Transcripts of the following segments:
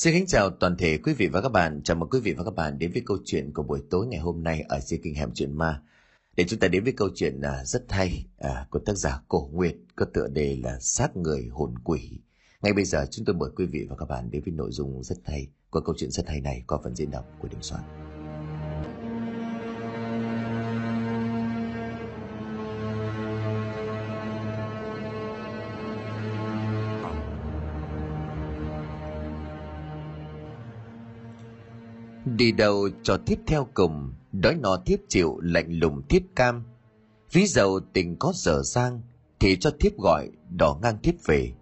Xin kính chào toàn thể quý vị và các bạn. Chào mừng quý vị và các bạn đến với câu chuyện của buổi tối ngày hôm nay ở trên kênh Hẻm Chuyện Ma. Để chúng ta đến với câu chuyện à, rất hay à, của tác giả Cổ Nguyệt, có tựa đề là Sát người hồn quỷ. Ngay bây giờ, chúng tôi mời quý vị và các bạn đến với nội dung rất hay của câu chuyện rất hay này qua phần diễn đọc của Đình Soạn. Đi đầu cho tiếp theo cùng, đói no tiếp chịu lạnh lùng tiếp cam. Ví dầu tình có dở sang, thì cho thiếp gọi, đỏ ngang thiếp về.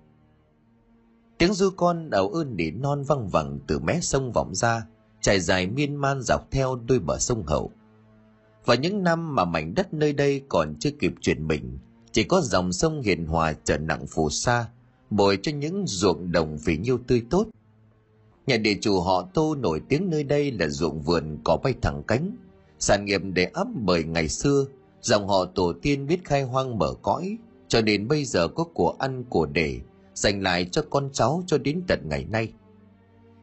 Tiếng du con ảo ơn nỉ non văng vẳng từ mé sông vọng ra, trải dài miên man dọc theo đôi bờ sông hậu. Và những năm mà mảnh đất nơi đây còn chưa kịp chuyển mình, chỉ có dòng sông hiền hòa trở nặng phù sa, bồi cho những ruộng đồng vì nhiêu tươi tốt. Nhà địa chủ họ Tô nổi tiếng nơi đây là ruộng vườn có bay thẳng cánh, sản nghiệp để ấp bởi ngày xưa, dòng họ tổ tiên biết khai hoang mở cõi, cho nên bây giờ có của ăn của để, dành lại cho con cháu cho đến tận ngày nay.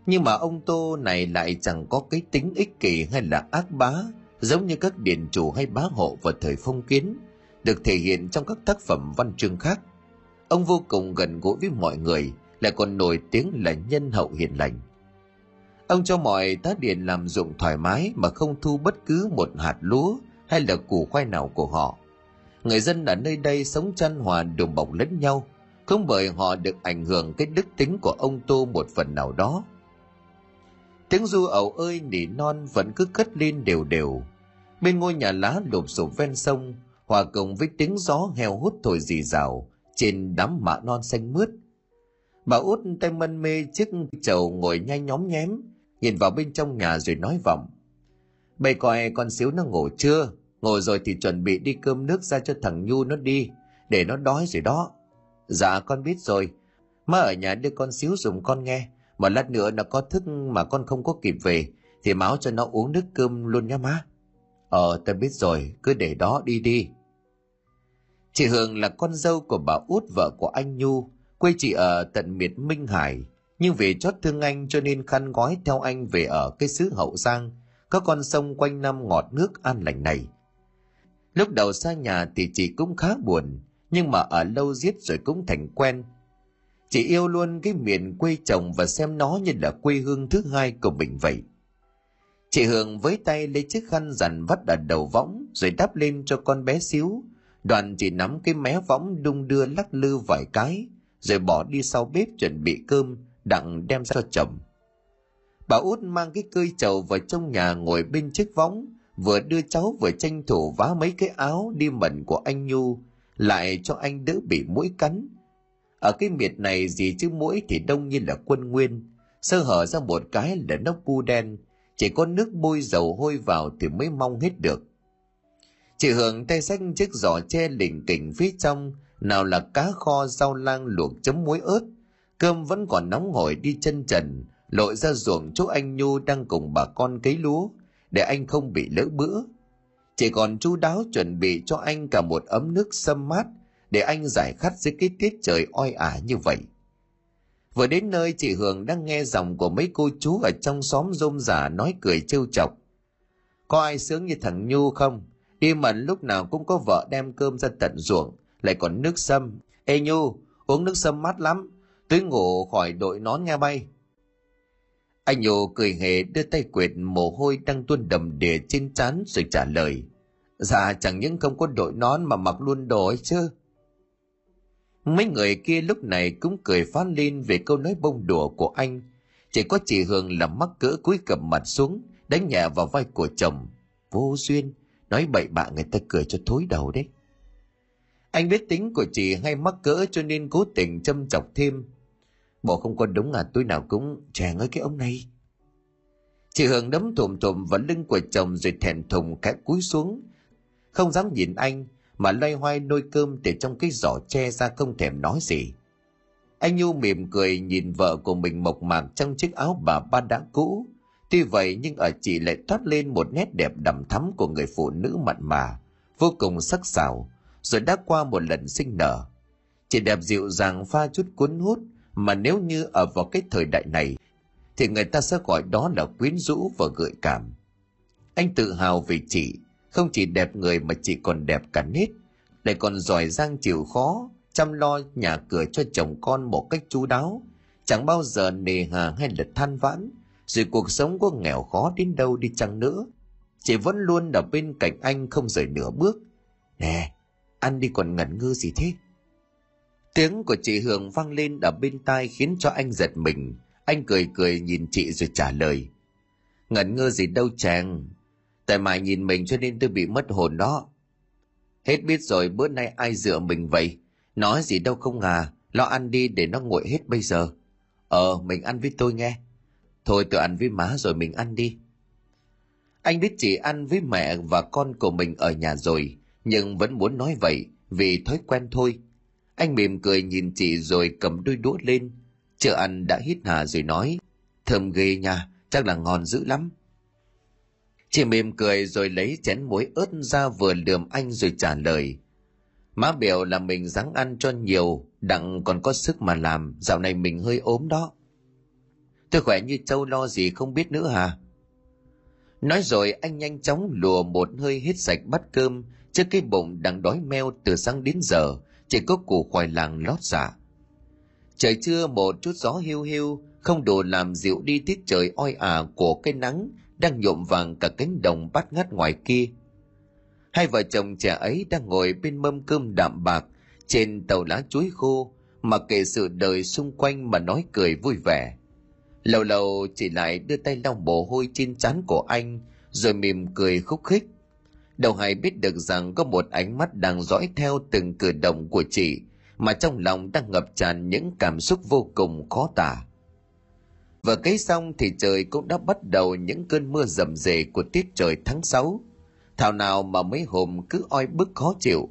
Nhưng mà ông Tô này lại chẳng có cái tính ích kỷ hay là ác bá, giống như các điền chủ hay bá hộ vào thời phong kiến, được thể hiện trong các tác phẩm văn chương khác. Ông vô cùng gần gũi với mọi người, lại còn nổi tiếng là nhân hậu hiền lành. Ông cho mọi tá điền làm dụng thoải mái mà không thu bất cứ một hạt lúa hay là củ khoai nào của họ. Người dân ở nơi đây sống chăn hòa đùm bọc lẫn nhau, không bởi họ được ảnh hưởng cái đức tính của ông Tô một phần nào đó. Tiếng du ẩu ơi nỉ non vẫn cứ cất lên đều đều. Bên ngôi nhà lá lụp sụp ven sông, hòa cùng với tiếng gió heo hút thổi rì rào trên đám mạ non xanh mướt. Bà út tay mân mê chiếc chầu ngồi nhanh nhóm nhém, nhìn vào bên trong nhà rồi nói vọng. bây coi con xíu nó ngủ chưa? Ngủ rồi thì chuẩn bị đi cơm nước ra cho thằng Nhu nó đi, để nó đói rồi đó. Dạ con biết rồi, má ở nhà đưa con xíu dùng con nghe, mà lát nữa nó có thức mà con không có kịp về, thì máu cho nó uống nước cơm luôn nhá má. Ờ, ta biết rồi, cứ để đó đi đi. Chị Hương là con dâu của bà út vợ của anh Nhu, quê chị ở tận miệt Minh Hải, nhưng vì chót thương anh cho nên khăn gói theo anh về ở cái xứ Hậu Giang, có con sông quanh năm ngọt nước an lành này. Lúc đầu xa nhà thì chị cũng khá buồn, nhưng mà ở lâu giết rồi cũng thành quen. Chị yêu luôn cái miền quê chồng và xem nó như là quê hương thứ hai của mình vậy. Chị Hương với tay lấy chiếc khăn rằn vắt ở đầu võng rồi đắp lên cho con bé xíu. Đoàn chỉ nắm cái mé võng đung đưa lắc lư vài cái, rồi bỏ đi sau bếp chuẩn bị cơm, đặng đem ra cho chồng. Bà út mang cái cơi chầu vào trong nhà ngồi bên chiếc võng, vừa đưa cháu vừa tranh thủ vá mấy cái áo đi mẩn của anh Nhu, lại cho anh đỡ bị mũi cắn. Ở cái miệt này gì chứ mũi thì đông như là quân nguyên, sơ hở ra một cái là nóc bu đen, chỉ có nước bôi dầu hôi vào thì mới mong hết được. Chị hưởng tay xách chiếc giỏ che lỉnh kỉnh phía trong, nào là cá kho rau lang luộc chấm muối ớt, cơm vẫn còn nóng hổi đi chân trần, lội ra ruộng chỗ anh Nhu đang cùng bà con cấy lúa, để anh không bị lỡ bữa. Chỉ còn chu đáo chuẩn bị cho anh cả một ấm nước sâm mát, để anh giải khát dưới cái tiết trời oi ả như vậy. Vừa đến nơi chị Hường đang nghe dòng của mấy cô chú ở trong xóm rôm giả nói cười trêu chọc. Có ai sướng như thằng Nhu không? Đi mận lúc nào cũng có vợ đem cơm ra tận ruộng, lại còn nước sâm. Ê Nhu, uống nước sâm mát lắm, tới ngủ khỏi đội nón nha bay. Anh nhổ cười hề đưa tay quệt mồ hôi đang tuôn đầm đìa trên trán rồi trả lời. Dạ chẳng những không có đội nón mà mặc luôn đồ ấy chứ. Mấy người kia lúc này cũng cười phát lên về câu nói bông đùa của anh. Chỉ có chị Hương là mắc cỡ cúi cầm mặt xuống, đánh nhẹ vào vai của chồng. Vô duyên, nói bậy bạ người ta cười cho thối đầu đấy. Anh biết tính của chị hay mắc cỡ cho nên cố tình châm chọc thêm. Bộ không có đúng à tôi nào cũng trẻ ngơi cái ông này. Chị Hương đấm thùm thùm vào lưng của chồng rồi thèn thùng khẽ cúi xuống. Không dám nhìn anh mà loay hoay nôi cơm để trong cái giỏ che ra không thèm nói gì. Anh Nhu mỉm cười nhìn vợ của mình mộc mạc trong chiếc áo bà ba đã cũ. Tuy vậy nhưng ở chị lại thoát lên một nét đẹp đầm thắm của người phụ nữ mặn mà, vô cùng sắc sảo, rồi đã qua một lần sinh nở. Chị đẹp dịu dàng pha chút cuốn hút mà nếu như ở vào cái thời đại này thì người ta sẽ gọi đó là quyến rũ và gợi cảm. Anh tự hào về chị, không chỉ đẹp người mà chị còn đẹp cả nết, lại còn giỏi giang chịu khó, chăm lo nhà cửa cho chồng con một cách chu đáo, chẳng bao giờ nề hà hay là than vãn, dù cuộc sống có nghèo khó đến đâu đi chăng nữa. Chị vẫn luôn ở bên cạnh anh không rời nửa bước. Nè, ăn đi còn ngẩn ngơ gì thế? Tiếng của chị Hường vang lên ở bên tai khiến cho anh giật mình. Anh cười cười nhìn chị rồi trả lời. Ngẩn ngơ gì đâu chàng. Tại mày nhìn mình cho nên tôi bị mất hồn đó. Hết biết rồi bữa nay ai dựa mình vậy? Nói gì đâu không à. Lo ăn đi để nó nguội hết bây giờ. Ờ, mình ăn với tôi nghe. Thôi tôi ăn với má rồi mình ăn đi. Anh biết chị ăn với mẹ và con của mình ở nhà rồi, nhưng vẫn muốn nói vậy vì thói quen thôi. Anh mỉm cười nhìn chị rồi cầm đôi đũa lên. Chờ ăn đã hít hà rồi nói, thơm ghê nha, chắc là ngon dữ lắm. Chị mỉm cười rồi lấy chén muối ớt ra vừa lườm anh rồi trả lời. Má biểu là mình ráng ăn cho nhiều, đặng còn có sức mà làm, dạo này mình hơi ốm đó. Tôi khỏe như trâu lo gì không biết nữa hả? Nói rồi anh nhanh chóng lùa một hơi hết sạch bát cơm trước cái bụng đang đói meo từ sáng đến giờ, chỉ có củ khoai lang lót dạ. Trời trưa một chút gió hiu hiu, không đủ làm dịu đi tiết trời oi ả của cái nắng đang nhuộm vàng cả cánh đồng bát ngát ngoài kia. Hai vợ chồng trẻ ấy đang ngồi bên mâm cơm đạm bạc trên tàu lá chuối khô, mà kể sự đời xung quanh mà nói cười vui vẻ. Lâu lâu chị lại đưa tay lau mồ hôi trên trán của anh, rồi mỉm cười khúc khích đầu hải biết được rằng có một ánh mắt đang dõi theo từng cử động của chị, mà trong lòng đang ngập tràn những cảm xúc vô cùng khó tả. Vừa cấy xong thì trời cũng đã bắt đầu những cơn mưa rầm rề của tiết trời tháng 6. Thảo nào mà mấy hôm cứ oi bức khó chịu.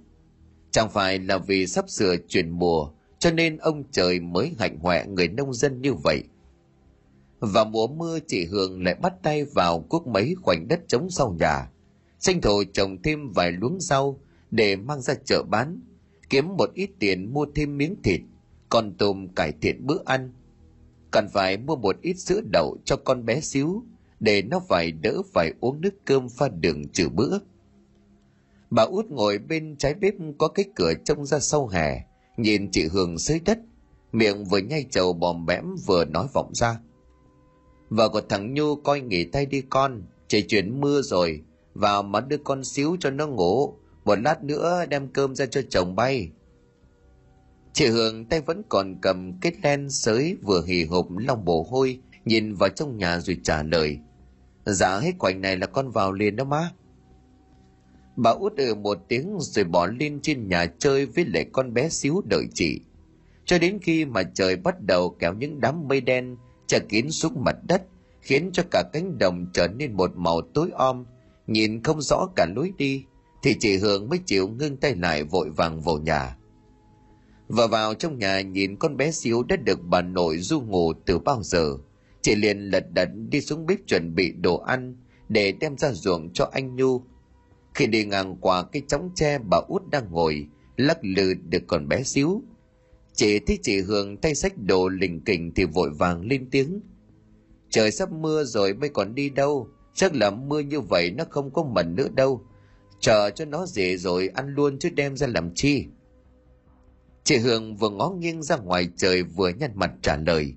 Chẳng phải là vì sắp sửa chuyển mùa, cho nên ông trời mới hạnh hoẹ người nông dân như vậy – và mùa mưa chị Hương lại bắt tay vào cuốc mấy khoảnh đất trống sau nhà. Tranh thủ trồng thêm vài luống rau để mang ra chợ bán, kiếm một ít tiền mua thêm miếng thịt, con tôm cải thiện bữa ăn. Cần phải mua một ít sữa đậu cho con bé xíu, để nó phải đỡ phải uống nước cơm pha đường trừ bữa. Bà út ngồi bên trái bếp có cái cửa trông ra sau hè, nhìn chị Hương dưới đất, miệng vừa nhai trầu bòm bẽm vừa nói vọng ra. Vợ của thằng Nhu coi nghỉ tay đi con, trời chuyển mưa rồi, vào mà đưa con xíu cho nó ngủ, một lát nữa đem cơm ra cho chồng bay. Chị Hương tay vẫn còn cầm kết len sới vừa hì hộp lòng bồ hôi, nhìn vào trong nhà rồi trả lời. Dạ hết quạnh này là con vào liền đó má. Bà út ừ một tiếng rồi bỏ lên trên nhà chơi với lại con bé xíu đợi chị. Cho đến khi mà trời bắt đầu kéo những đám mây đen che kín xuống mặt đất khiến cho cả cánh đồng trở nên một màu tối om nhìn không rõ cả lối đi thì chị hương mới chịu ngưng tay lại vội vàng vào nhà. Và vào trong nhà nhìn con bé xíu đã được bà nội du ngủ từ bao giờ chị liền lật đật đi xuống bếp chuẩn bị đồ ăn để đem ra ruộng cho anh nhu. Khi đi ngang qua cái chóng tre bà út đang ngồi lắc lư được con bé xíu Chị thấy chị Hương tay sách đồ lình kình thì vội vàng lên tiếng. Trời sắp mưa rồi mới còn đi đâu, chắc là mưa như vậy nó không có mẩn nữa đâu. Chờ cho nó dễ rồi ăn luôn chứ đem ra làm chi. Chị Hương vừa ngó nghiêng ra ngoài trời vừa nhăn mặt trả lời.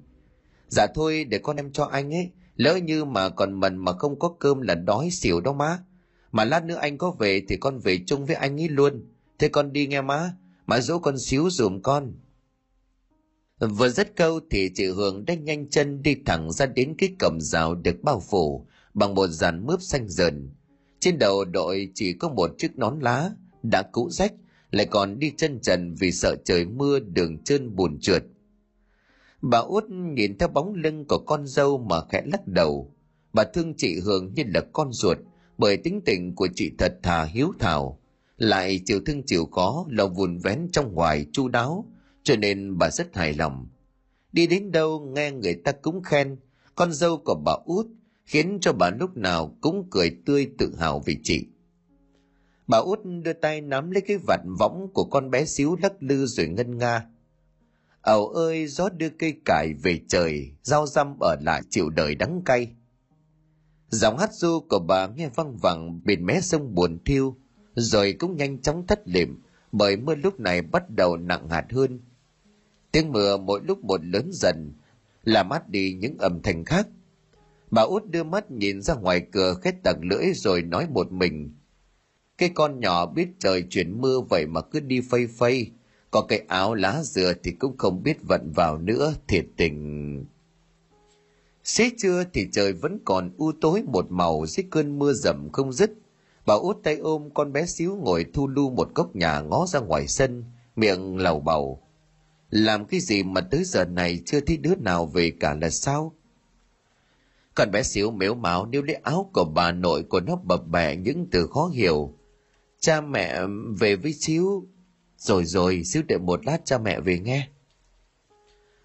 Dạ thôi để con em cho anh ấy, lỡ như mà còn mần mà không có cơm là đói xỉu đó má. Mà lát nữa anh có về thì con về chung với anh ấy luôn. Thế con đi nghe má, má dỗ con xíu dùm con. Vừa dứt câu thì chị Hương đã nhanh chân đi thẳng ra đến cái cổng rào được bao phủ bằng một dàn mướp xanh dần. Trên đầu đội chỉ có một chiếc nón lá, đã cũ rách, lại còn đi chân trần vì sợ trời mưa đường trơn bùn trượt. Bà út nhìn theo bóng lưng của con dâu mà khẽ lắc đầu. Bà thương chị Hương như là con ruột bởi tính tình của chị thật thà hiếu thảo. Lại chịu thương chịu khó, lòng vùn vén trong ngoài chu đáo, cho nên bà rất hài lòng. Đi đến đâu nghe người ta cũng khen, con dâu của bà út khiến cho bà lúc nào cũng cười tươi tự hào vì chị. Bà út đưa tay nắm lấy cái vạt võng của con bé xíu lắc lư rồi ngân nga. Ảo ơi, gió đưa cây cải về trời rau răm ở lại chịu đời đắng cay giọng hát du của bà nghe văng vẳng bên mé sông buồn thiêu, rồi cũng nhanh chóng thất liệm bởi mưa lúc này bắt đầu nặng hạt hơn tiếng mưa mỗi lúc một lớn dần, làm mát đi những âm thanh khác bà út đưa mắt nhìn ra ngoài cửa khét tặc lưỡi rồi nói một mình. Cái con nhỏ biết trời chuyển mưa vậy mà cứ đi phây phây. Có cái áo lá dừa thì cũng không biết vận vào nữa, thiệt tình. Xế trưa thì trời vẫn còn u tối một màu, dưới cơn mưa rầm không dứt. Bà út tay ôm con bé xíu ngồi thu lu một góc nhà ngó ra ngoài sân, miệng lầu bầu. Làm cái gì mà tới giờ này chưa thấy đứa nào về cả là sao? Con bé xíu mếu máu nếu lấy áo của bà nội của nó bập bẹ những từ khó hiểu. Cha mẹ về với xíu. Rồi rồi, xíu đợi một lát cha mẹ về nghe.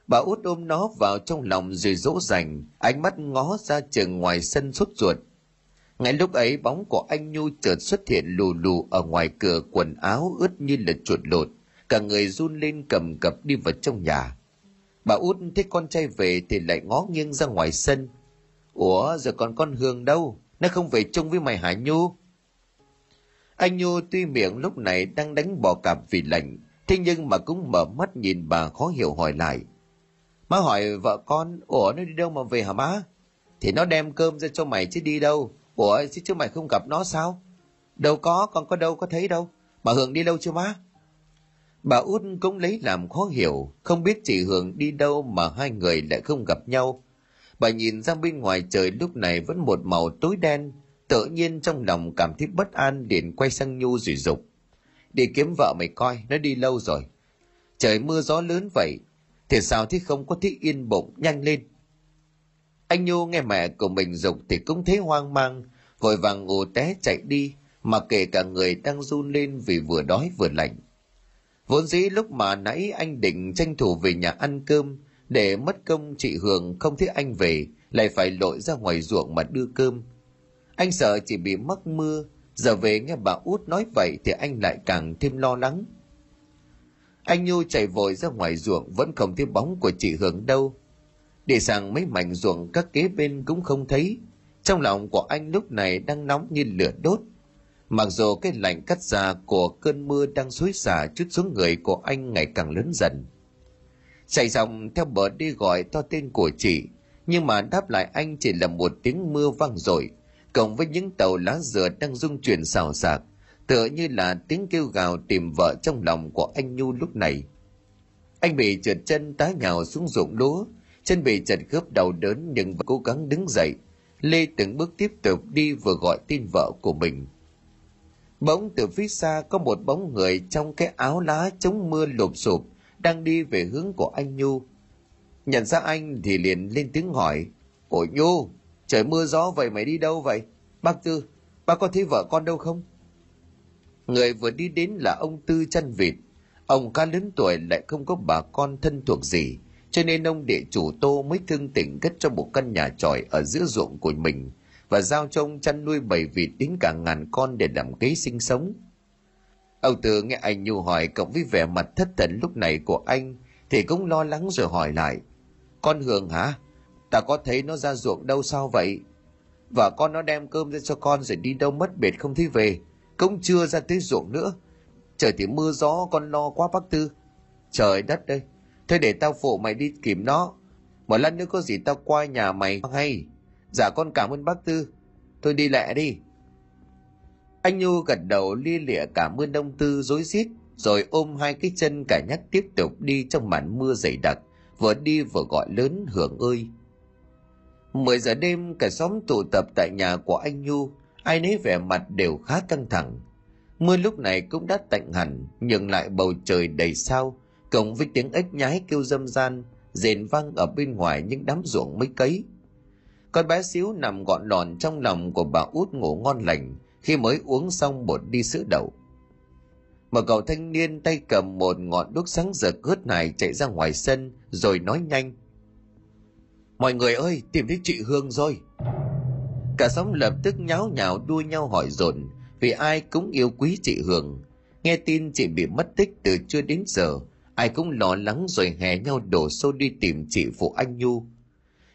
Bà út ôm nó vào trong lòng rồi dỗ dành, ánh mắt ngó ra trường ngoài sân sốt ruột. Ngay lúc ấy, bóng của anh nhu chợt xuất hiện lù lù ở ngoài cửa quần áo ướt như là chuột lột. Cả người run lên cầm cập đi vào trong nhà. Bà út thấy con trai về thì lại ngó nghiêng ra ngoài sân ủa giờ còn con hương đâu? Nó không về chung với mày hả nhu? Anh nhu tuy miệng lúc này đang đánh bò cạp vì lạnh thế nhưng mà cũng mở mắt nhìn bà khó hiểu hỏi lại. Má hỏi vợ con ủa nó đi đâu mà về hả má? Thì nó đem cơm ra cho mày chứ đi đâu. Ủa chứ chứ mày không gặp nó sao? Đâu có con có đâu có thấy đâu. Mà hương đi đâu chưa má? Bà út cũng lấy làm khó hiểu, không biết chị Hương đi đâu mà hai người lại không gặp nhau. Bà nhìn ra bên ngoài trời lúc này vẫn một màu tối đen, tự nhiên trong lòng cảm thấy bất an liền quay sang Nhu rồi dục. Đi kiếm vợ mày coi, nó đi lâu rồi. Trời mưa gió lớn vậy, thì sao thế không có thích yên bụng, nhanh lên. Anh Nhu nghe mẹ của mình dục thì cũng thấy hoang mang, vội vàng ngủ té chạy đi, mà kể cả người đang run lên vì vừa đói vừa lạnh. Vốn dĩ lúc mà nãy anh định tranh thủ về nhà ăn cơm, để mất công chị Hường không thấy anh về, lại phải lội ra ngoài ruộng mà đưa cơm. Anh sợ chỉ bị mắc mưa, giờ về nghe bà út nói vậy thì anh lại càng thêm lo lắng. Anh Nhu chạy vội ra ngoài ruộng vẫn không thấy bóng của chị Hường đâu. Để sang mấy mảnh ruộng các kế bên cũng không thấy. Trong lòng của anh lúc này đang nóng như lửa đốt. Mặc dù cái lạnh cắt da của cơn mưa đang xối xả chút xuống người của anh ngày càng lớn dần. Chạy dòng theo bờ đi gọi to tên của chị, nhưng mà đáp lại anh chỉ là một tiếng mưa vang dội cộng với những tàu lá dừa đang rung chuyển xào xạc, tựa như là tiếng kêu gào tìm vợ trong lòng của anh Nhu lúc này. Anh bị trượt chân tá nhào xuống ruộng lúa, chân bị chật khớp đau đớn nhưng vẫn cố gắng đứng dậy. Lê từng bước tiếp tục đi vừa gọi tin vợ của mình. Bỗng từ phía xa có một bóng người trong cái áo lá chống mưa lụp sụp đang đi về hướng của anh Nhu. Nhận ra anh thì liền lên tiếng hỏi, Ủa Nhu, trời mưa gió vậy mày đi đâu vậy? Bác Tư, bác có thấy vợ con đâu không? Người vừa đi đến là ông Tư chăn vịt. Ông ca lớn tuổi lại không có bà con thân thuộc gì, cho nên ông địa chủ tô mới thương tình cất cho một căn nhà tròi ở giữa ruộng của mình và giao cho ông chăn nuôi bầy vịt đến cả ngàn con để làm kế sinh sống. Ông Tư nghe anh Nhu hỏi cộng với vẻ mặt thất thần lúc này của anh, thì cũng lo lắng rồi hỏi lại. Con Hường hả? Ta có thấy nó ra ruộng đâu sao vậy? Và con nó đem cơm ra cho con rồi đi đâu mất biệt không thấy về. Cũng chưa ra tới ruộng nữa. Trời thì mưa gió, con lo quá bác Tư. Trời đất đây. Thôi để tao phụ mày đi kìm nó. Một lần nữa có gì tao qua nhà mày hay. Dạ con cảm ơn bác Tư. Thôi đi lẹ đi. Anh Nhu gật đầu lia lịa cảm ơn ông Tư dối rít rồi ôm hai cái chân cả nhắc tiếp tục đi trong màn mưa dày đặc, vừa đi vừa gọi lớn hưởng ơi. Mười giờ đêm cả xóm tụ tập tại nhà của anh Nhu, ai nấy vẻ mặt đều khá căng thẳng. Mưa lúc này cũng đã tạnh hẳn, nhưng lại bầu trời đầy sao, cộng với tiếng ếch nhái kêu dâm gian, rền vang ở bên ngoài những đám ruộng mới cấy. Con bé xíu nằm gọn đòn trong lòng của bà út ngủ ngon lành khi mới uống xong một đi sữa đậu. Một cậu thanh niên tay cầm một ngọn đuốc sáng rực hớt này chạy ra ngoài sân rồi nói nhanh. Mọi người ơi, tìm thấy chị Hương rồi. Cả xóm lập tức nháo nhào đua nhau hỏi dồn vì ai cũng yêu quý chị Hương. Nghe tin chị bị mất tích từ chưa đến giờ, ai cũng lo lắng rồi hè nhau đổ xô đi tìm chị phụ anh nhu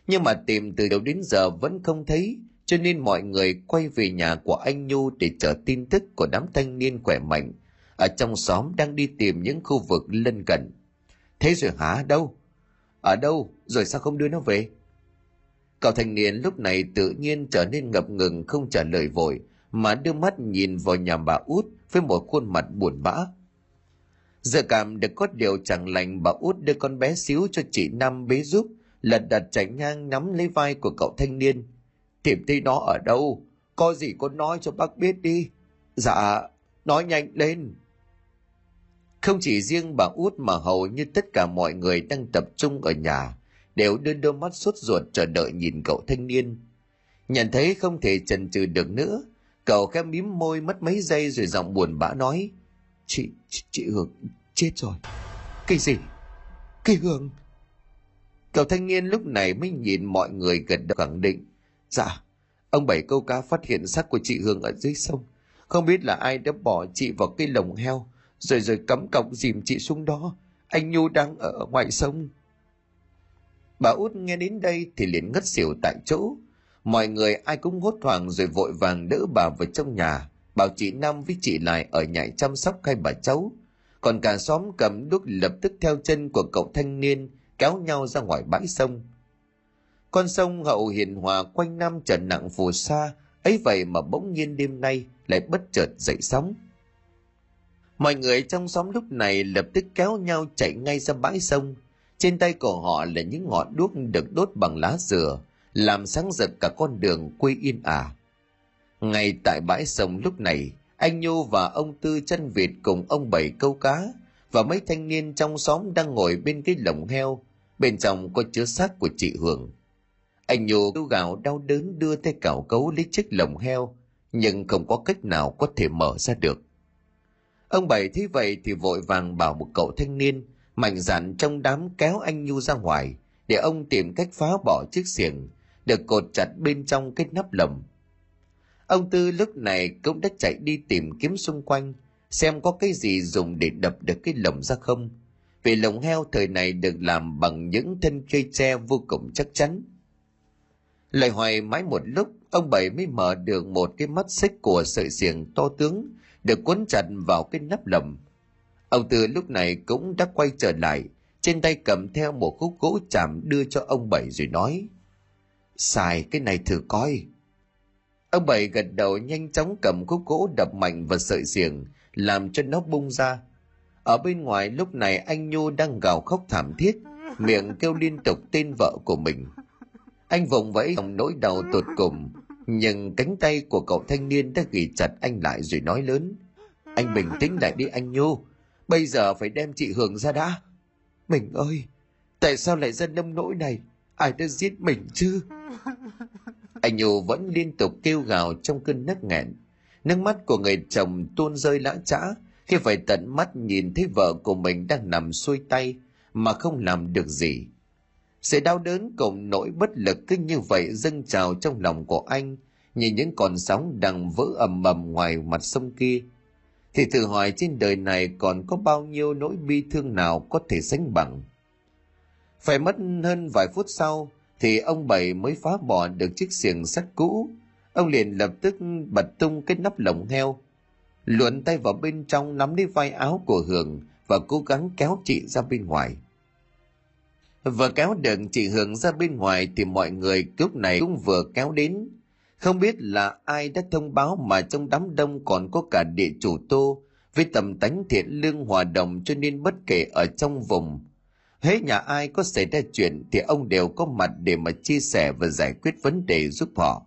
nhưng mà tìm từ đầu đến giờ vẫn không thấy cho nên mọi người quay về nhà của anh nhu để chờ tin tức của đám thanh niên khỏe mạnh. Ở trong xóm đang đi tìm những khu vực lân cận. Thế rồi hả? Đâu? Ở đâu? Rồi sao không đưa nó về? Cậu thanh niên lúc này tự nhiên trở nên ngập ngừng, không trả lời vội, mà đưa mắt nhìn vào nhà bà út với một khuôn mặt buồn bã. Giờ cảm được có điều chẳng lành, bà út đưa con bé xíu cho chị năm bế giúp, lật đặt chạy ngang nắm lấy vai của cậu thanh niên tìm thấy nó ở đâu? Có gì con nói cho bác biết đi. Dạ nói nhanh lên. Không chỉ riêng bà út mà hầu như tất cả mọi người đang tập trung ở nhà đều đưa đôi mắt sốt ruột chờ đợi nhìn cậu thanh niên. Nhận thấy không thể chần chừ được nữa cậu khẽ mím môi mất mấy giây rồi giọng buồn bã nói chị chị, chị hương chết rồi. Cái gì? Cái hương cậu thanh niên lúc này mới nhìn mọi người gật đầu khẳng định dạ ông bảy câu cá phát hiện xác của chị hương ở dưới sông. Không biết là ai đã bỏ chị vào cái lồng heo, rồi rồi cắm cọc dìm chị xuống đó. Anh nhu đang ở ngoài sông. Bà út nghe đến đây thì liền ngất xỉu tại chỗ. Mọi người ai cũng hốt hoảng rồi vội vàng đỡ bà vào trong nhà, bảo chị năm với chị lại ở nhà chăm sóc hai bà cháu. Còn cả xóm cầm đuốc lập tức theo chân của cậu thanh niên, kéo nhau ra ngoài bãi sông con sông hậu hiền hòa quanh năm trở nặng phù sa, ấy vậy mà bỗng nhiên đêm nay lại bất chợt dậy sóng. Mọi người trong xóm lúc này lập tức kéo nhau chạy ngay ra bãi sông. Trên tay của họ là những ngọn đuốc được đốt bằng lá dừa, làm sáng rực cả con đường quê yên ả. Ngay tại bãi sông lúc này, anh nhu và ông tư chân việt cùng ông bảy câu cá và mấy thanh niên trong xóm đang ngồi bên cái lồng heo. Bên trong có chứa xác của chị hường anh nhu kêu gào đau đớn đưa tay cào cấu lấy chiếc lồng heo, nhưng không có cách nào có thể mở ra được. Ông bảy thấy vậy thì vội vàng bảo một cậu thanh niên, mạnh dạn trong đám kéo anh nhu ra ngoài, để ông tìm cách phá bỏ chiếc xiềng, được cột chặt bên trong cái nắp lồng. Ông tư lúc này cũng đã chạy đi tìm kiếm xung quanh, xem có cái gì dùng để đập được cái lồng ra không. Vì lồng heo thời này được làm bằng những thân cây tre vô cùng chắc chắn lại hoài mãi một lúc, ông bảy mới mở được một cái mắt xích của sợi xiềng to tướng, được cuốn chặt vào cái nắp lầm ông tư lúc này cũng đã quay trở lại, trên tay cầm theo một khúc gỗ chạm đưa cho ông bảy rồi nói, xài cái này thử coi. Ông bảy gật đầu nhanh chóng cầm khúc gỗ đập mạnh vào sợi xiềng, làm cho nó bung ra. Ở bên ngoài lúc này anh nhu đang gào khóc thảm thiết, miệng kêu liên tục tên vợ của mình anh vùng vẫy ông nỗi đau tột cùng, nhưng cánh tay của cậu thanh niên đã ghi chặt anh lại rồi nói lớn. Anh bình tĩnh lại đi anh nhu, bây giờ phải đem chị hường ra đã. Mình ơi, tại sao lại ra nông nỗi này? Ai đã giết mình chứ? Anh nhu vẫn liên tục kêu gào trong cơn nấc nghẹn. Nước mắt của người chồng tuôn rơi lã chã khi phải tận mắt nhìn thấy vợ của mình đang nằm xuôi tay mà không làm được gì sự đau đớn cùng nỗi bất lực cứ như vậy dâng trào trong lòng của anh, nhìn những con sóng đang vỡ ầm ầm ngoài mặt sông kia. Thì thử hỏi trên đời này còn có bao nhiêu nỗi bi thương nào có thể sánh bằng? Phải mất hơn vài phút sau thì ông bảy mới phá bỏ được chiếc xiềng sắt cũ. Ông liền lập tức bật tung cái nắp lồng heo, luồn tay vào bên trong nắm lấy vai áo của hường và cố gắng kéo chị ra bên ngoài vừa kéo đựng chị hường ra bên ngoài thì mọi người lúc này cũng vừa kéo đến. Không biết là ai đã thông báo mà trong đám đông còn có cả địa chủ tô, với tầm tánh thiện lương hòa đồng cho nên bất kể ở trong vùng. Hễ nhà ai có xảy ra chuyện thì ông đều có mặt để mà chia sẻ và giải quyết vấn đề giúp họ.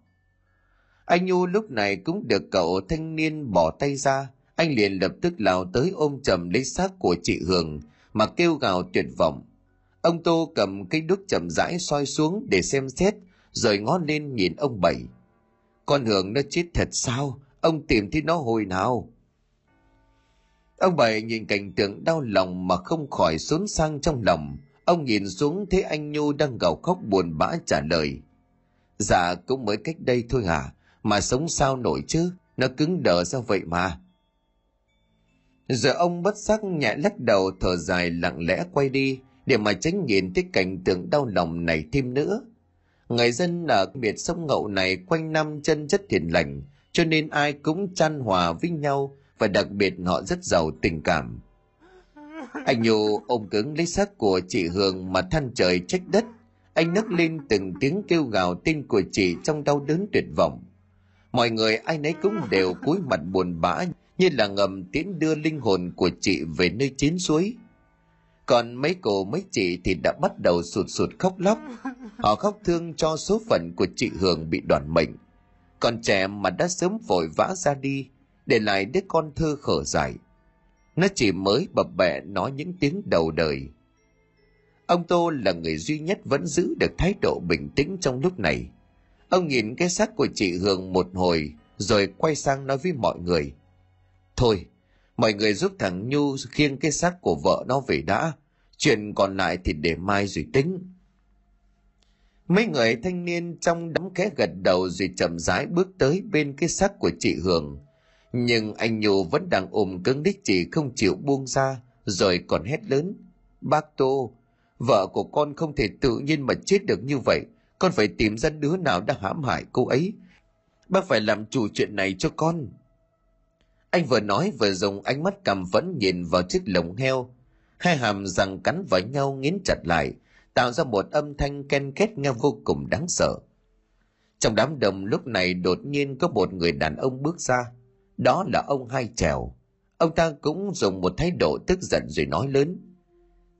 Anh nhu lúc này cũng được cậu thanh niên bỏ tay ra. Anh liền lập tức lao tới ôm chầm lấy xác của chị hường, mà kêu gào tuyệt vọng ông tô cầm cây đuốc chậm rãi soi xuống để xem xét rồi ngó lên nhìn ông bảy. Con hường nó chết thật sao? Ông tìm thấy nó hồi nào? Ông bảy nhìn cảnh tượng đau lòng mà không khỏi xốn sang trong lòng. Ông nhìn xuống thấy anh nhu đang gào khóc buồn bã trả lời. Dạ cũng mới cách đây thôi hả? Mà sống sao nổi chứ? Nó cứng đờ sao vậy mà? Giờ ông bất sắc nhẹ lắc đầu, thở dài lặng lẽ quay đi để mà tránh nhìn thấy cảnh tượng đau lòng này thêm nữa. Người dân ở biệt sông Ngậu này quanh năm chân chất thiền lành, cho nên ai cũng chan hòa với nhau và đặc biệt họ rất giàu tình cảm. Anh Nhu ôm cứng lấy xác của chị Hương mà than trời trách đất. Anh nấc lên từng tiếng kêu gào tên của chị trong đau đớn tuyệt vọng. Mọi người ai nấy cũng đều cúi mặt buồn bã như là ngầm tiến đưa linh hồn của chị về nơi chín suối. Còn mấy cô mấy chị thì đã bắt đầu sụt sụt khóc lóc. Họ khóc thương cho số phận của chị Hương bị đoạn mệnh. Còn trẻ mà đã sớm vội vã ra đi, để lại đứa con thơ khở dài. Nó chỉ mới bập bẹ nói những tiếng đầu đời. Ông Tô là người duy nhất vẫn giữ được thái độ bình tĩnh trong lúc này. Ông nhìn cái xác của chị Hương một hồi, rồi quay sang nói với mọi người. Thôi, mọi người giúp thằng Nhu khiêng cái xác của vợ nó về đã. Chuyện còn lại thì để mai rồi tính. Mấy người thanh niên trong đám khẽ gật đầu rồi chậm rãi bước tới bên cái xác của chị Hương. Nhưng anh Nhu vẫn đang ôm cứng đích chị không chịu buông ra, rồi còn hét lớn. Bác Tô, vợ của con không thể tự nhiên mà chết được như vậy. Con phải tìm ra đứa nào đã hãm hại cô ấy. Bác phải làm chủ chuyện này cho con. Anh vừa nói vừa dùng ánh mắt cầm vẫn nhìn vào chiếc lồng heo. Hai hàm răng cắn vào nhau nghiến chặt lại, tạo ra một âm thanh ken két nghe vô cùng đáng sợ. Trong đám đông lúc này đột nhiên có một người đàn ông bước ra. Đó là ông Hai Trèo. Ông ta cũng dùng một thái độ tức giận rồi nói lớn.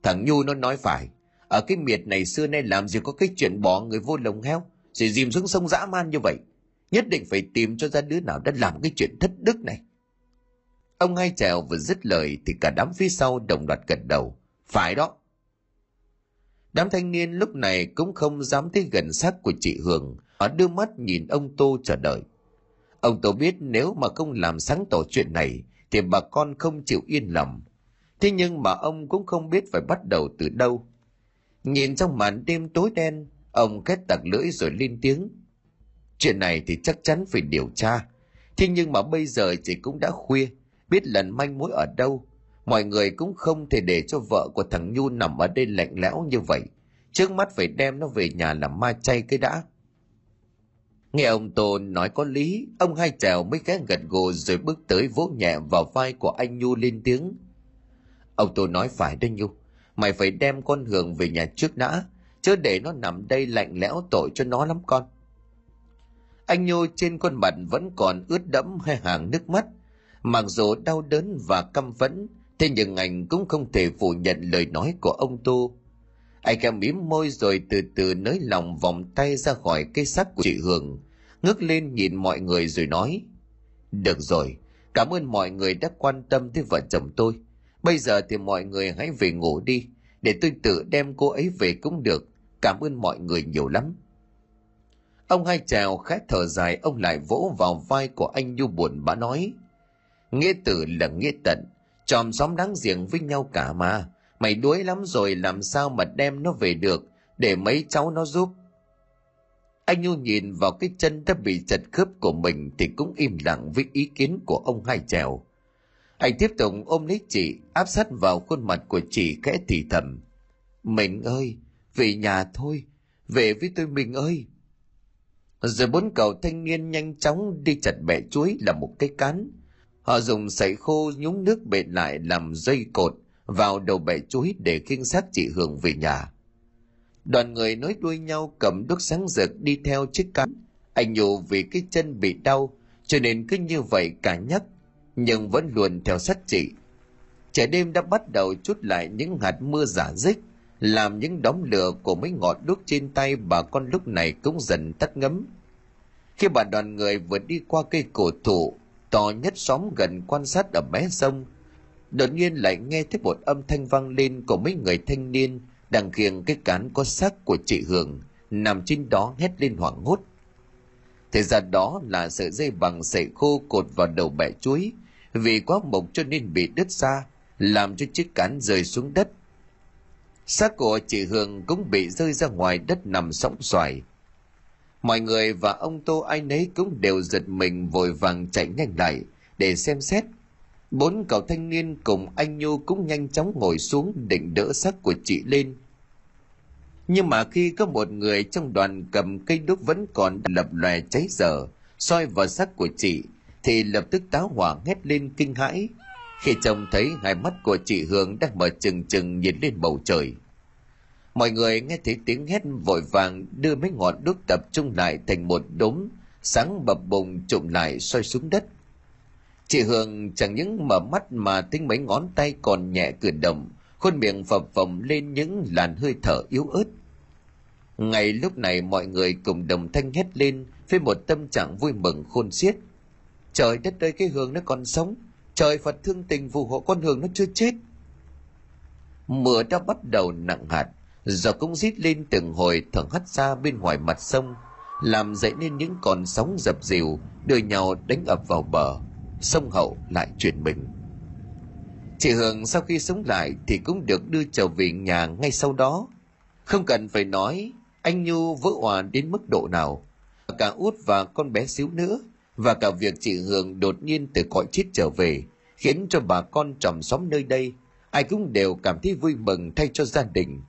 Thằng Nhu nó nói phải. Ở cái miệt này xưa nay làm gì có cái chuyện bỏ người vô lồng heo, rồi dìm xuống sông dã man như vậy. Nhất định phải tìm cho ra đứa nào đã làm cái chuyện thất đức này. Ông ngay Trèo vừa dứt lời thì cả đám phía sau đồng loạt gật đầu. Phải đó. Đám thanh niên lúc này cũng không dám tới gần xác của chị Hương. Họ đưa mắt nhìn ông Tô chờ đợi. Ông Tô biết nếu mà không làm sáng tỏ chuyện này thì bà con không chịu yên lòng. Thế nhưng mà ông cũng không biết phải bắt đầu từ đâu. Nhìn trong màn đêm tối đen, ông khét tặc lưỡi rồi lên tiếng. Chuyện này thì chắc chắn phải điều tra. Thế nhưng mà bây giờ thì cũng đã khuya, biết lần manh mối ở đâu. Mọi người cũng không thể để cho vợ của thằng Nhu nằm ở đây lạnh lẽo như vậy. Trước mắt phải đem nó về nhà làm ma chay cái đã. Nghe ông Tôn nói có lý, ông hai trèo mới ghé gật gù rồi bước tới vỗ nhẹ vào vai của anh Nhu lên tiếng. Ông Tôn nói phải đó Nhu, mày phải đem con Hường về nhà trước đã, chứ để nó nằm đây lạnh lẽo tội cho nó lắm con. Anh Nhu trên khuôn mặt vẫn còn ướt đẫm hai hàng nước mắt, mặc dù đau đớn và căm phẫn, thế nhưng anh cũng không thể phủ nhận lời nói của ông tu. Anh khẽ mím môi rồi từ từ nới lòng vòng tay ra khỏi cây xác của chị Hương, ngước lên nhìn mọi người rồi nói. Được rồi, cảm ơn mọi người đã quan tâm tới vợ chồng tôi. Bây giờ thì mọi người hãy về ngủ đi, để tôi tự đem cô ấy về cũng được. Cảm ơn mọi người nhiều lắm. Ông hai chào khẽ thở dài ông lại vỗ vào vai của anh nhu buồn bã nói. Nghĩa tử là nghĩa tận, chòm xóm đáng giềng với nhau cả mà. Mày đuối lắm rồi làm sao mà đem nó về được, để mấy cháu nó giúp. Anh Nhu nhìn vào cái chân đã bị chật khớp của mình thì cũng im lặng với ý kiến của ông hai trèo. Anh tiếp tục ôm lấy chị, áp sát vào khuôn mặt của chị khẽ thì thầm. Mình ơi, về nhà thôi, về với tôi mình ơi. Rồi bốn cậu thanh niên nhanh chóng đi chặt bẻ chuối là một cái cán. Họ dùng sậy khô nhúng nước bệt lại làm dây cột vào đầu bẻ chuối để khiêng xác chị Hương về nhà. Đoàn người nối đuôi nhau cầm đuốc sáng rực đi theo chiếc cán. Anh nhủ vì cái chân bị đau, cho nên cứ như vậy cả nhắc, nhưng vẫn luôn theo sát chị. Trời đêm đã bắt đầu chút lại những hạt mưa giả dích, làm những đống lửa của mấy ngọn đuốc trên tay bà con lúc này cũng dần tắt ngấm. Khi bà đoàn người vừa đi qua cây cổ thụ, to nhất xóm gần quan sát ở mé sông, đột nhiên lại nghe thấy một âm thanh vang lên của mấy người thanh niên đang khiêng cái cán có xác của chị Hương nằm trên đó hét lên hoảng hốt. Thì ra đó là sợi dây bằng sợi khô cột vào đầu bẻ chuối, vì quá mộc cho nên bị đứt ra, làm cho chiếc cán rơi xuống đất. Xác của chị Hương cũng bị rơi ra ngoài đất nằm sóng xoài. Mọi người và ông Tô ai nấy cũng đều giật mình vội vàng chạy nhanh lại để xem xét Bốn cậu thanh niên cùng anh Nhu cũng nhanh chóng ngồi xuống định đỡ xác của chị lên. Nhưng mà khi có một người trong đoàn cầm cây đúc vẫn còn lập lòe cháy dở, soi vào xác của chị, thì lập tức táo hỏa hét lên kinh hãi. Khi trông thấy hai mắt của chị Hương đang mở trừng trừng nhìn lên bầu trời. Mọi người nghe thấy tiếng hét vội vàng đưa mấy ngọn đuốc tập trung lại thành một đống, sáng bập bùng trụm lại soi xuống đất Chị Hương chẳng những mở mắt mà tính mấy ngón tay còn nhẹ cử động, khuôn miệng phập phồng lên những làn hơi thở yếu ớt. Ngay lúc này mọi người cùng đồng thanh hét lên với một tâm trạng vui mừng khôn xiết. Trời đất ơi cái Hương nó còn sống, trời Phật thương tình phù hộ con Hương nó chưa chết. Mưa đã bắt đầu nặng hạt, gió cũng rít lên từng hồi thở hắt ra bên ngoài mặt sông, làm dậy nên những con sóng dập dìu đưa nhau đánh ập vào bờ. Sông hậu lại chuyển mình. Chị hường sau khi sống lại thì cũng được đưa trở về nhà ngay sau đó. Không cần phải nói anh nhu vỡ hòa đến mức độ nào. Cả út và con bé xíu nữa và cả việc chị hường đột nhiên từ cõi chết trở về khiến cho bà con tròm xóm nơi đây ai cũng đều cảm thấy vui mừng thay cho gia đình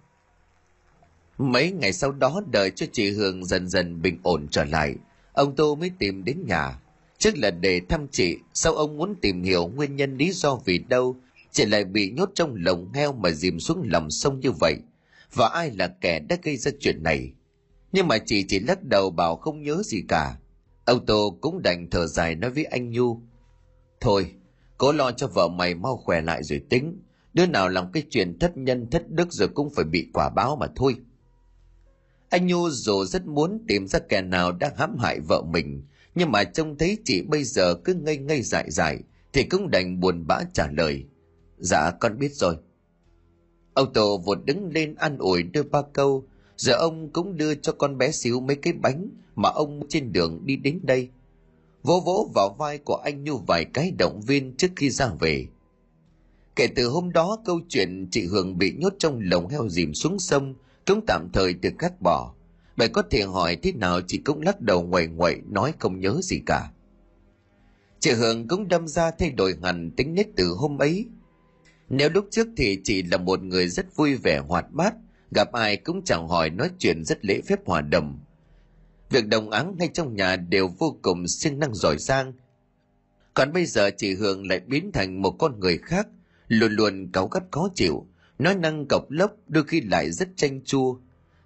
mấy ngày sau đó đợi cho chị Hương dần dần bình ổn trở lại ông tô mới tìm đến nhà Trước là để thăm chị, sau ông muốn tìm hiểu nguyên nhân lý do vì đâu chị lại bị nhốt trong lồng heo mà dìm xuống lòng sông như vậy? Và ai là kẻ đã gây ra chuyện này? Nhưng mà chị chỉ lắc đầu bảo không nhớ gì cả. Ông Tô cũng đành thở dài nói với anh Nhu. Thôi, cố lo cho vợ mày mau khỏe lại rồi tính. Đứa nào làm cái chuyện thất nhân thất đức rồi cũng phải bị quả báo mà thôi. Anh Nhu dù rất muốn tìm ra kẻ nào đang hãm hại vợ mình, nhưng mà trông thấy chị bây giờ cứ ngây ngây dại dại thì cũng đành buồn bã trả lời. Dạ con biết rồi. Ông tổ vụt đứng lên an ủi đưa ba câu. Giờ ông cũng đưa cho con bé xíu mấy cái bánh mà ông trên đường đi đến đây. Vỗ vỗ vào vai của anh nhu vài cái động viên trước khi ra về. Kể từ hôm đó câu chuyện chị hường bị nhốt trong lồng heo dìm xuống sông cũng tạm thời được cắt bỏ bởi có thể hỏi thế nào chị cũng lắc đầu ngoại ngoại nói không nhớ gì cả. Chị Hương cũng đâm ra thay đổi hẳn tính nết từ hôm ấy. Nếu lúc trước thì chị là một người rất vui vẻ hoạt bát, gặp ai cũng chẳng hỏi nói chuyện rất lễ phép hòa đồng. Việc đồng áng ngay trong nhà đều vô cùng siêng năng giỏi giang. Còn bây giờ chị Hương lại biến thành một con người khác, luôn luôn cáu gắt khó chịu, nói năng cọc lốc đôi khi lại rất tranh chua,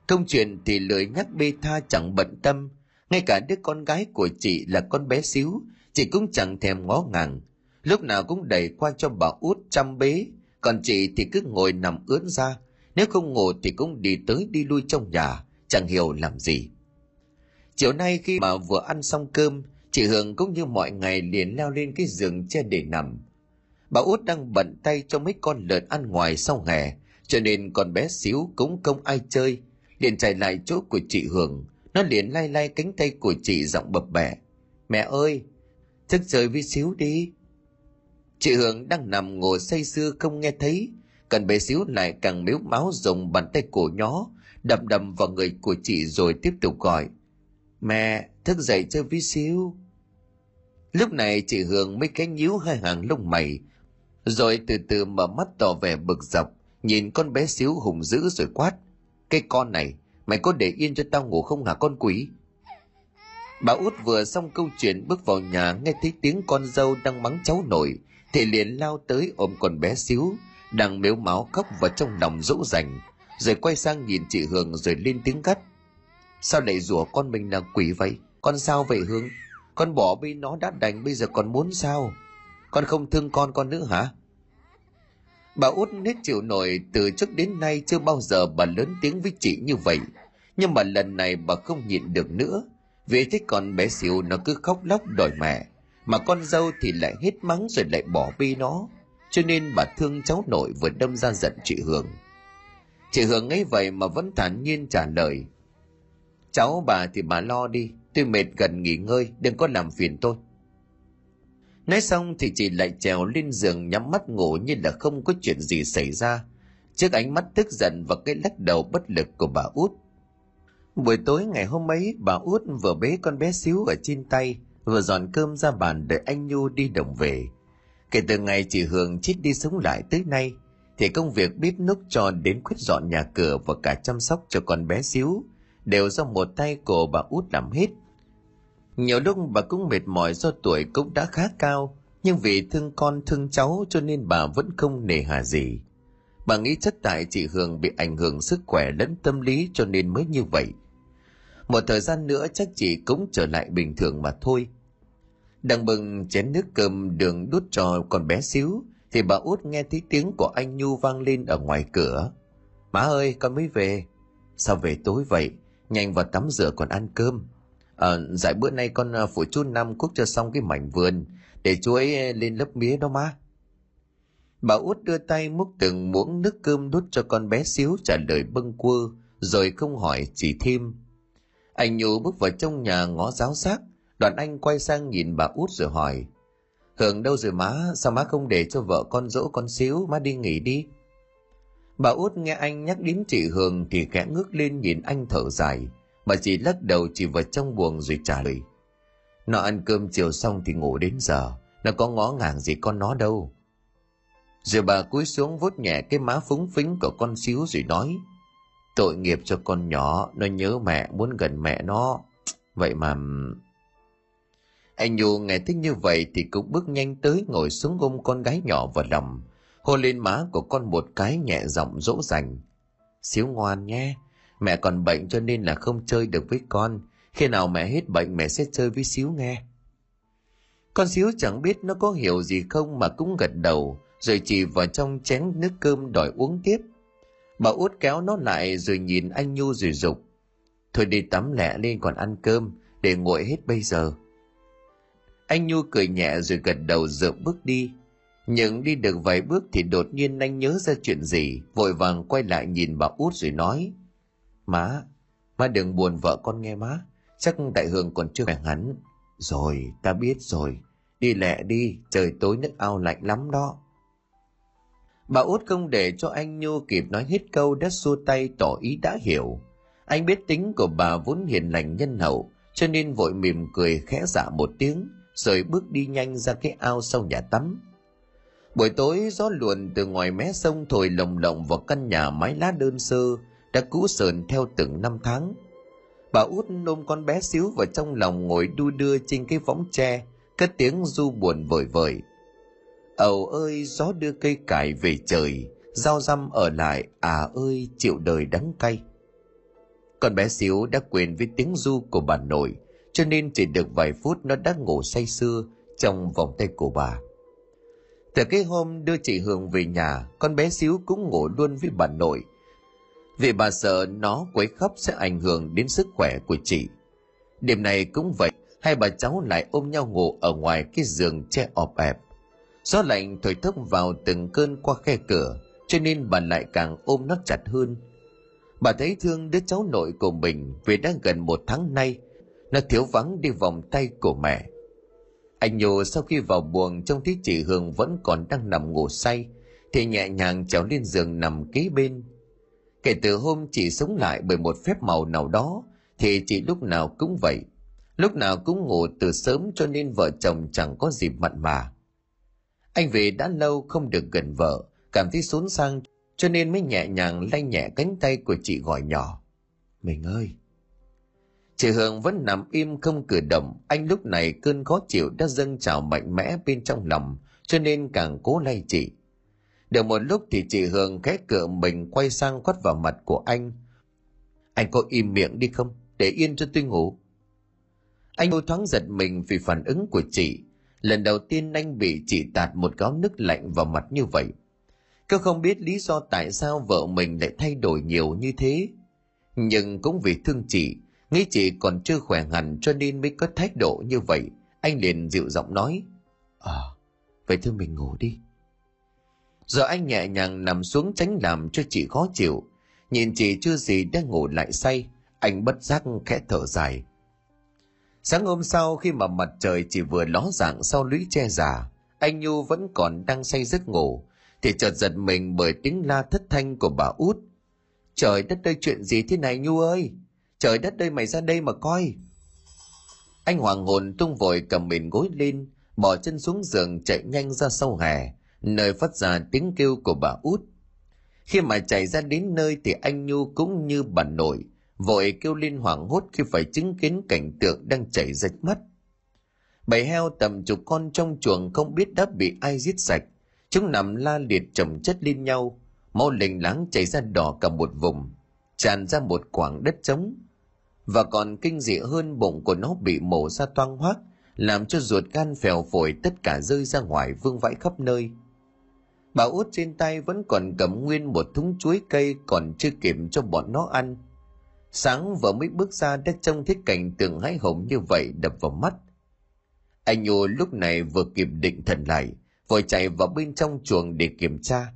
thông chuyện thì lười nhắc bê tha chẳng bận tâm, ngay cả đứa con gái của chị là con bé xíu, chị cũng chẳng thèm ngó ngàng. Lúc nào cũng đẩy qua cho bà út chăm bế, còn chị thì cứ ngồi nằm ướn ra, nếu không ngủ thì cũng đi tới đi lui trong nhà, chẳng hiểu làm gì. Chiều nay khi mà vừa ăn xong cơm, chị Hương cũng như mọi ngày liền leo lên cái giường che để nằm. Bà út đang bận tay cho mấy con lợn ăn ngoài sau hè, cho nên con bé xíu cũng không ai chơi, liền chạy lại chỗ của chị Hường. Nó liền lay lay cánh tay của chị giọng bập bẹ. Mẹ ơi, thức chơi với xíu đi. Chị Hường đang nằm ngồi say sưa không nghe thấy. Cần bé xíu lại càng miếu máu dùng bàn tay cổ nhó, đập đầm vào người của chị rồi tiếp tục gọi. Mẹ, thức dậy chơi với xíu. Lúc này chị Hường mới cái nhíu hai hàng lông mày, rồi từ từ mở mắt tỏ vẻ bực dọc, nhìn con bé xíu hùng dữ rồi quát. Cái con này, mày có để yên cho tao ngủ không hả con quỷ? Bà út vừa xong câu chuyện bước vào nhà nghe thấy tiếng con dâu đang mắng cháu nội thì liền lao tới ôm con bé xíu đang mếu máu khóc vào trong lòng dỗ dành rồi quay sang nhìn chị Hương rồi lên tiếng gắt sao lại rủa con mình là quỷ vậy con sao vậy Hương con bỏ bi nó đã đành bây giờ còn muốn sao con không thương con con nữa hả Bà út nết chịu nổi từ trước đến nay chưa bao giờ bà lớn tiếng với chị như vậy. Nhưng mà lần này bà không nhịn được nữa. Vì thế con bé xỉu nó cứ khóc lóc đòi mẹ. Mà con dâu thì lại hết mắng rồi lại bỏ bi nó. Cho nên bà thương cháu nội vừa đâm ra giận chị Hương. Chị Hương ấy vậy mà vẫn thản nhiên trả lời. Cháu bà thì bà lo đi, tôi mệt gần nghỉ ngơi, đừng có làm phiền tôi. Nói xong thì chị lại trèo lên giường nhắm mắt ngủ như là không có chuyện gì xảy ra. Trước ánh mắt tức giận và cái lắc đầu bất lực của bà út. Buổi tối ngày hôm ấy, bà út vừa bế con bé xíu ở trên tay, vừa dọn cơm ra bàn để anh Nhu đi đồng về. Kể từ ngày chị Hường chết đi sống lại tới nay, thì công việc bếp núc cho đến quyết dọn nhà cửa và cả chăm sóc cho con bé xíu đều do một tay của bà út làm hết. Nhiều lúc bà cũng mệt mỏi do tuổi cũng đã khá cao, nhưng vì thương con thương cháu cho nên bà vẫn không nề hà gì. Bà nghĩ chắc tại chị Hường bị ảnh hưởng sức khỏe lẫn tâm lý cho nên mới như vậy. Một thời gian nữa chắc chị cũng trở lại bình thường mà thôi. Đang bừng chén nước cơm đường đút cho con bé xíu, thì bà út nghe thấy tiếng của anh Nhu vang lên ở ngoài cửa. Má ơi, con mới về. Sao về tối vậy? Nhanh vào tắm rửa còn ăn cơm. Ờ, à, dạy bữa nay con ờ, phụ chú Năm cúc cho xong cái mảnh vườn, để chú ấy ờ, lên lớp mía đó má. Bà út đưa tay múc từng muỗng nước cơm đút cho con bé xíu trả lời bâng quơ, rồi không hỏi chỉ thêm. Anh nhủ bước vào trong nhà ngó giáo xác, đoàn anh quay sang nhìn bà út rồi hỏi. Hưởng đâu rồi má, sao má không để cho vợ con dỗ con xíu, má đi nghỉ đi. Bà út nghe anh nhắc đến chị Hường thì khẽ ngước lên nhìn anh thở dài, bà chỉ lắc đầu chỉ vào trong buồng rồi trả lời. Nó ăn cơm chiều xong thì ngủ đến giờ, nó có ngó ngàng gì con nó đâu. Rồi bà cúi xuống vuốt nhẹ cái má phúng phính của con xíu rồi nói, tội nghiệp cho con nhỏ, nó nhớ mẹ, muốn gần mẹ nó. Vậy mà anh Nhu nghe thích như vậy thì cũng bước nhanh tới ngồi xuống ôm con gái nhỏ vào lòng, hôn lên má của con một cái nhẹ giọng dỗ dành. Xíu ngoan nhé, mẹ còn bệnh cho nên là không chơi được với con, khi nào mẹ hết bệnh mẹ sẽ chơi với Xíu nghe. Con Xíu chẳng biết nó có hiểu gì không mà cũng gật đầu, rồi chỉ vào trong chén nước cơm đòi uống tiếp. Bà út kéo nó lại rồi nhìn anh Nhu rồi dục Thôi đi tắm lẹ lên còn ăn cơm, để nguội hết bây giờ. Anh Nhu cười nhẹ rồi gật đầu dựa bước đi. Nhưng đi được vài bước thì đột nhiên anh nhớ ra chuyện gì, vội vàng quay lại nhìn bà út rồi nói. Má, má đừng buồn vợ con nghe má, chắc đại hương còn chưa khỏe hẳn. Rồi, ta biết rồi, đi lẹ đi, trời tối nước ao lạnh lắm đó. Bà út không để cho anh Nhu kịp nói hết câu đã xua tay tỏ ý đã hiểu. Anh biết tính của bà vốn hiền lành nhân hậu, cho nên vội mỉm cười khẽ dạ một tiếng, rồi bước đi nhanh ra cái ao sau nhà tắm. Buổi tối gió luồn từ ngoài mé sông thổi lồng lộng vào căn nhà mái lá đơn sơ đã cũ sờn theo từng năm tháng. Bà út ôm con bé xíu vào trong lòng ngồi đu đưa trên cái võng tre, cất tiếng du buồn vời vời. Ầu ơi gió đưa cây cải về trời, rau răm ở lại, à ơi chịu đời đắng cay. Con bé xíu đã quên với tiếng du của bà nội, cho nên chỉ được vài phút nó đã ngủ say sưa trong vòng tay của bà. Từ cái hôm đưa chị Hường về nhà, con bé xíu cũng ngủ luôn với bà nội. Vì bà sợ nó quấy khóc sẽ ảnh hưởng đến sức khỏe của chị. Đêm này cũng vậy, hai bà cháu lại ôm nhau ngủ ở ngoài cái giường che ọp ẹp. Gió lạnh thổi thốc vào từng cơn qua khe cửa, cho nên bà lại càng ôm nó chặt hơn. Bà thấy thương đứa cháu nội của mình vì đã gần một tháng nay nó thiếu vắng đi vòng tay của mẹ anh nhô sau khi vào buồng trông thấy chị hương vẫn còn đang nằm ngủ say thì nhẹ nhàng trèo lên giường nằm kế bên kể từ hôm chị sống lại bởi một phép màu nào đó thì chị lúc nào cũng vậy. Lúc nào cũng ngủ từ sớm cho nên vợ chồng chẳng có dịp mặn mà. Anh về đã lâu không được gần vợ cảm thấy xốn sang cho nên mới nhẹ nhàng lay nhẹ cánh tay của chị gọi nhỏ. Mình ơi! Chị Hương vẫn nằm im không cử động, anh lúc này cơn khó chịu đã dâng trào mạnh mẽ bên trong lòng, cho nên càng cố lay chị. Được một lúc thì chị Hương khẽ cửa mình quay sang quát vào mặt của anh. Anh có im miệng đi không? Để yên cho tôi ngủ. Anh vô thoáng giật mình vì phản ứng của chị. Lần đầu tiên anh bị chị tạt một gáo nước lạnh vào mặt như vậy. Cứ không biết lý do tại sao vợ mình lại thay đổi nhiều như thế. Nhưng cũng vì thương chị, Nghĩ chị còn chưa khỏe hẳn cho nên mới có thái độ như vậy. Anh liền dịu giọng nói. À, vậy thôi mình ngủ đi. Giờ anh nhẹ nhàng nằm xuống tránh làm cho chị khó chịu. Nhìn chị chưa gì đã ngủ lại say. Anh bất giác khẽ thở dài. Sáng hôm sau khi mà mặt trời chỉ vừa ló dạng sau lũy che già, anh Nhu vẫn còn đang say giấc ngủ, thì chợt giật mình bởi tiếng la thất thanh của bà út. Trời đất ơi chuyện gì thế này Nhu ơi! Trời đất ơi mày ra đây mà coi. Anh hoàng hồn tung vội cầm mình gối lên, bỏ chân xuống giường chạy nhanh ra sau hè, nơi phát ra tiếng kêu của bà út. Khi mà chạy ra đến nơi thì anh Nhu cũng như bà nội, vội kêu lên hoảng hốt khi phải chứng kiến cảnh tượng đang chảy rách mắt. Bầy heo tầm chục con trong chuồng không biết đã bị ai giết sạch. Chúng nằm la liệt chồng chất lên nhau, máu lình láng chảy ra đỏ cả một vùng, tràn ra một khoảng đất trống. Và còn kinh dị hơn bụng của nó bị mổ ra toang hoác, làm cho ruột gan phèo phổi tất cả rơi ra ngoài vương vãi khắp nơi. Bà út trên tay vẫn còn cầm nguyên một thúng chuối cây còn chưa kịp cho bọn nó ăn. Sáng vừa mới bước ra đã trông thấy cảnh tượng hái hồng như vậy đập vào mắt. Anh Nhu lúc này vừa kịp định thần lại, vội chạy vào bên trong chuồng để kiểm tra.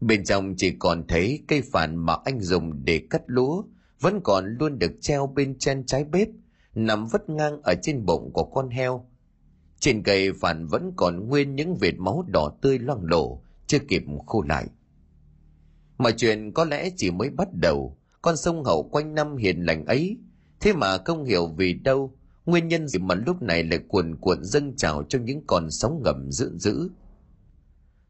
Bên trong chỉ còn thấy cây phản mà anh dùng để cắt lúa, vẫn còn luôn được treo bên trên trái bếp, nằm vất ngang ở trên bụng của con heo. Trên cây phản vẫn còn nguyên những vệt máu đỏ tươi loang lổ, chưa kịp khô lại. Mọi chuyện có lẽ chỉ mới bắt đầu, con sông hậu quanh năm hiền lành ấy, thế mà không hiểu vì đâu, nguyên nhân gì mà lúc này lại cuồn cuộn dâng trào trong những con sóng ngầm dữ dữ.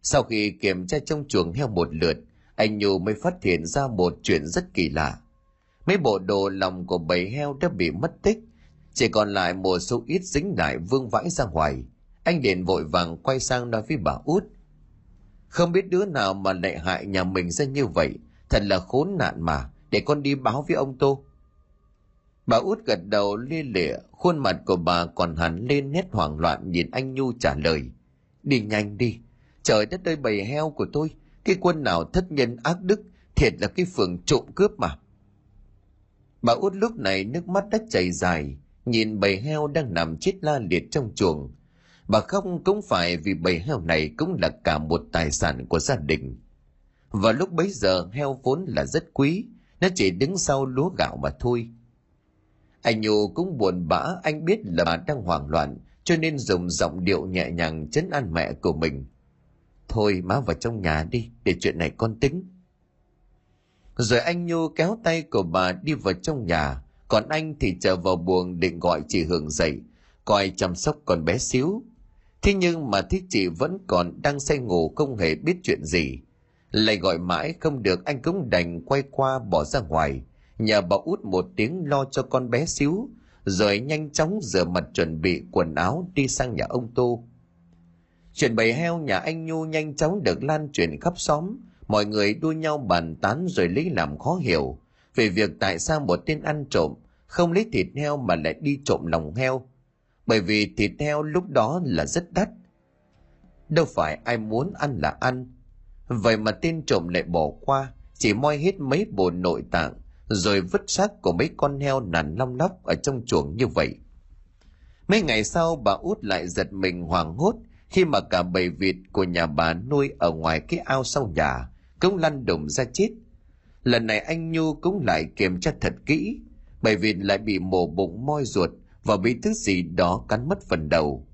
Sau khi kiểm tra trong chuồng heo một lượt, anh Nhu mới phát hiện ra một chuyện rất kỳ lạ. Mấy bộ đồ lòng của bầy heo đã bị mất tích, chỉ còn lại một số ít dính lại vương vãi ra ngoài. Anh liền vội vàng quay sang nói với bà út. Không biết đứa nào mà lại hại nhà mình ra như vậy, thật là khốn nạn mà, để con đi báo với ông Tô. Bà út gật đầu lia lịa, khuôn mặt của bà còn hẳn lên nét hoảng loạn nhìn anh Nhu trả lời. Đi nhanh đi, trời đất ơi bầy heo của tôi, cái quân nào thất nhân ác đức, thiệt là cái phường trộm cướp mà. Bà út lúc này nước mắt đã chảy dài, nhìn bầy heo đang nằm chết la liệt trong chuồng. Bà không cũng phải vì bầy heo này cũng là cả một tài sản của gia đình. Và lúc bấy giờ heo vốn là rất quý, nó chỉ đứng sau lúa gạo mà thôi. Anh Nhu cũng buồn bã, anh biết là bà đang hoảng loạn, cho nên dùng giọng điệu nhẹ nhàng chấn an mẹ của mình. Thôi má vào trong nhà đi, để chuyện này con tính. Rồi anh Nhu kéo tay của bà đi vào trong nhà, còn anh thì trở vào buồng định gọi chị Hường dậy, coi chăm sóc con bé xíu. Thế nhưng mà thích chị vẫn còn đang say ngủ không hề biết chuyện gì. Lại gọi mãi không được anh cũng đành quay qua bỏ ra ngoài, nhờ bà út một tiếng lo cho con bé xíu, rồi nhanh chóng rửa mặt chuẩn bị quần áo đi sang nhà ông Tô. Chuyện bầy heo nhà anh Nhu nhanh chóng được lan truyền khắp xóm, mọi người đua nhau bàn tán rồi lấy làm khó hiểu về việc tại sao một tên ăn trộm không lấy thịt heo mà lại đi trộm lòng heo. Bởi vì thịt heo lúc đó là rất đắt. Đâu phải ai muốn ăn là ăn. Vậy mà tên trộm lại bỏ qua, chỉ moi hết mấy bộ nội tạng, rồi vứt xác của mấy con heo nằm long lóc ở trong chuồng như vậy. Mấy ngày sau bà út lại giật mình hoảng hốt khi mà cả bầy vịt của nhà bà nuôi ở ngoài cái ao sau nhà cũng lăn đùng ra chết. Lần này anh Nhu cũng lại kiểm tra thật kỹ, bởi vì lại bị mổ bụng moi ruột và bị thứ gì đó cắn mất phần đầu.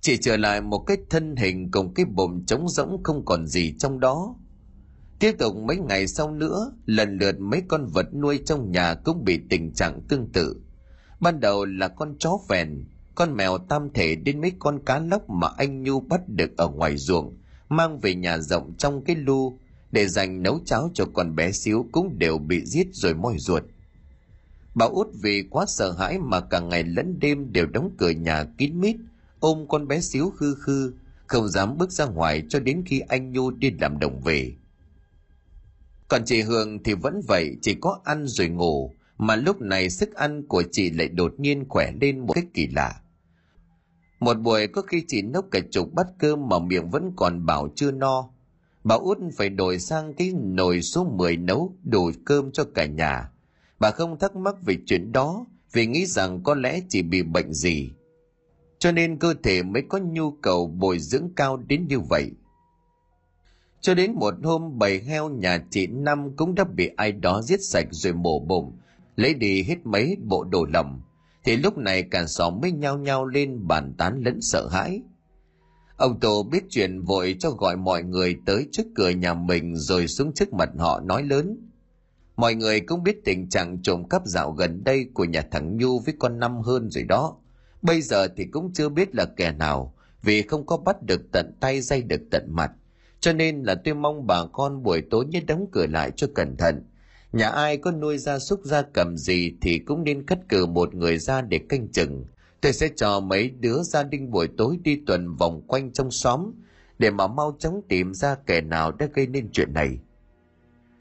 Chỉ trở lại một cái thân hình cùng cái bụng trống rỗng không còn gì trong đó. Tiếp tục mấy ngày sau nữa, lần lượt mấy con vật nuôi trong nhà cũng bị tình trạng tương tự. Ban đầu là con chó phèn, con mèo tam thể đến mấy con cá lóc mà anh Nhu bắt được ở ngoài ruộng, mang về nhà rộng trong cái lu để dành nấu cháo cho con bé xíu cũng đều bị giết rồi moi ruột. Bà út vì quá sợ hãi mà cả ngày lẫn đêm đều đóng cửa nhà kín mít, ôm con bé xíu khư khư, không dám bước ra ngoài cho đến khi anh Nhu đi làm đồng về. Còn chị Hương thì vẫn vậy, chỉ có ăn rồi ngủ, mà lúc này sức ăn của chị lại đột nhiên khỏe lên một cách kỳ lạ. Một buổi có khi chị nốc cả chục bát cơm mà miệng vẫn còn bảo chưa no. Bà út phải đổi sang cái nồi số 10 nấu đủ cơm cho cả nhà. Bà không thắc mắc về chuyện đó vì nghĩ rằng có lẽ chỉ bị bệnh gì. Cho nên cơ thể mới có nhu cầu bồi dưỡng cao đến như vậy. Cho đến một hôm bầy heo nhà chị Năm cũng đã bị ai đó giết sạch rồi mổ bụng, lấy đi hết mấy bộ đồ lòng thì lúc này cả xóm mới nhao nhao lên bàn tán lẫn sợ hãi. Ông Tổ biết chuyện vội cho gọi mọi người tới trước cửa nhà mình rồi xuống trước mặt họ nói lớn. Mọi người cũng biết tình trạng trộm cắp dạo gần đây của nhà thằng Nhu với con Năm hơn rồi đó. Bây giờ thì cũng chưa biết là kẻ nào, vì không có bắt được tận tay dây được tận mặt. Cho nên là tôi mong bà con buổi tối nhớ đóng cửa lại cho cẩn thận. Nhà ai có nuôi gia súc gia cầm gì thì cũng nên cất cử một người ra để canh chừng. Tôi sẽ cho mấy đứa gia đình buổi tối đi tuần vòng quanh trong xóm để mà mau chóng tìm ra kẻ nào đã gây nên chuyện này.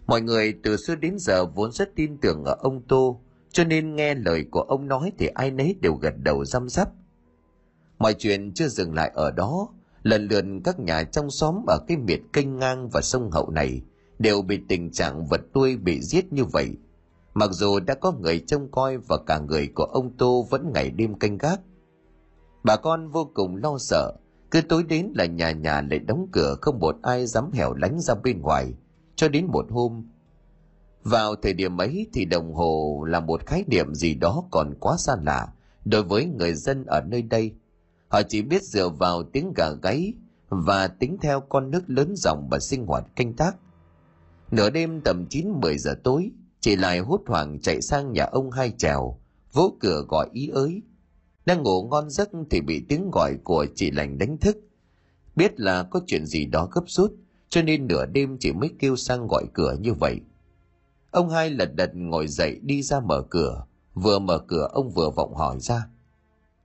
Mọi người từ xưa đến giờ vốn rất tin tưởng ở ông Tô, cho nên nghe lời của ông nói thì ai nấy đều gật đầu răm rắp. Mọi chuyện chưa dừng lại ở đó, lần lượt các nhà trong xóm ở cái miệt kênh ngang và sông hậu này đều bị tình trạng vật nuôi bị giết như vậy. Mặc dù đã có người trông coi và cả người của ông Tô vẫn ngày đêm canh gác. Bà con vô cùng lo sợ, cứ tối đến là nhà nhà lại đóng cửa không một ai dám hẻo lánh ra bên ngoài, cho đến một hôm. Vào thời điểm ấy thì đồng hồ là một khái niệm gì đó còn quá xa lạ đối với người dân ở nơi đây. Họ chỉ biết dựa vào tiếng gà gáy và tính theo con nước lớn dòng và sinh hoạt canh tác. Nửa đêm tầm 9-10 giờ tối, chị lại hốt hoảng chạy sang nhà ông hai trèo, vỗ cửa gọi ý ới. Đang ngủ ngon giấc thì bị tiếng gọi của chị lành đánh thức. Biết là có chuyện gì đó gấp rút, cho nên nửa đêm chị mới kêu sang gọi cửa như vậy. Ông hai lật đật ngồi dậy đi ra mở cửa, vừa mở cửa ông vừa vọng hỏi ra.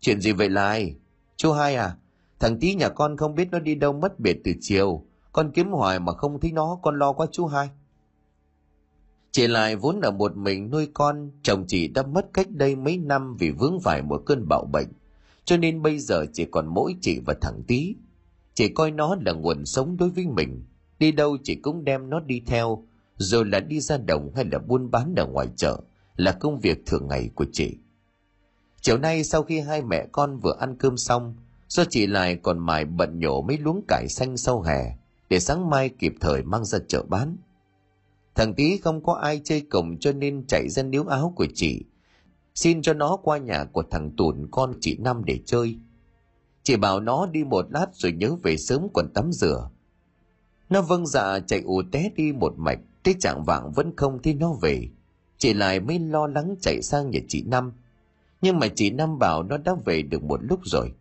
Chuyện gì vậy lại? Chú hai à, thằng tí nhà con không biết nó đi đâu mất biệt từ chiều, con kiếm hoài mà không thấy nó, con lo quá chú hai. Chị lại vốn ở một mình nuôi con, chồng chị đã mất cách đây mấy năm vì vướng phải một cơn bạo bệnh. Cho nên bây giờ chỉ còn mỗi chị và thằng tí. Chị coi nó là nguồn sống đối với mình. Đi đâu chị cũng đem nó đi theo, rồi là đi ra đồng hay là buôn bán ở ngoài chợ, là công việc thường ngày của chị. Chiều nay sau khi hai mẹ con vừa ăn cơm xong, do chị lại còn mải bận nhổ mấy luống cải xanh sau hè, để sáng mai kịp thời mang ra chợ bán. Thằng tí không có ai chơi cổng cho nên chạy ra níu áo của chị, xin cho nó qua nhà của thằng Tùn con chị Năm để chơi. Chị bảo nó đi một lát rồi nhớ về sớm còn tắm rửa. Nó vâng dạ chạy ù té đi một mạch, tới trạng vạng vẫn không thấy nó về. Chị lại mới lo lắng chạy sang nhà chị Năm. Nhưng mà chị Năm bảo nó đã về được một lúc rồi.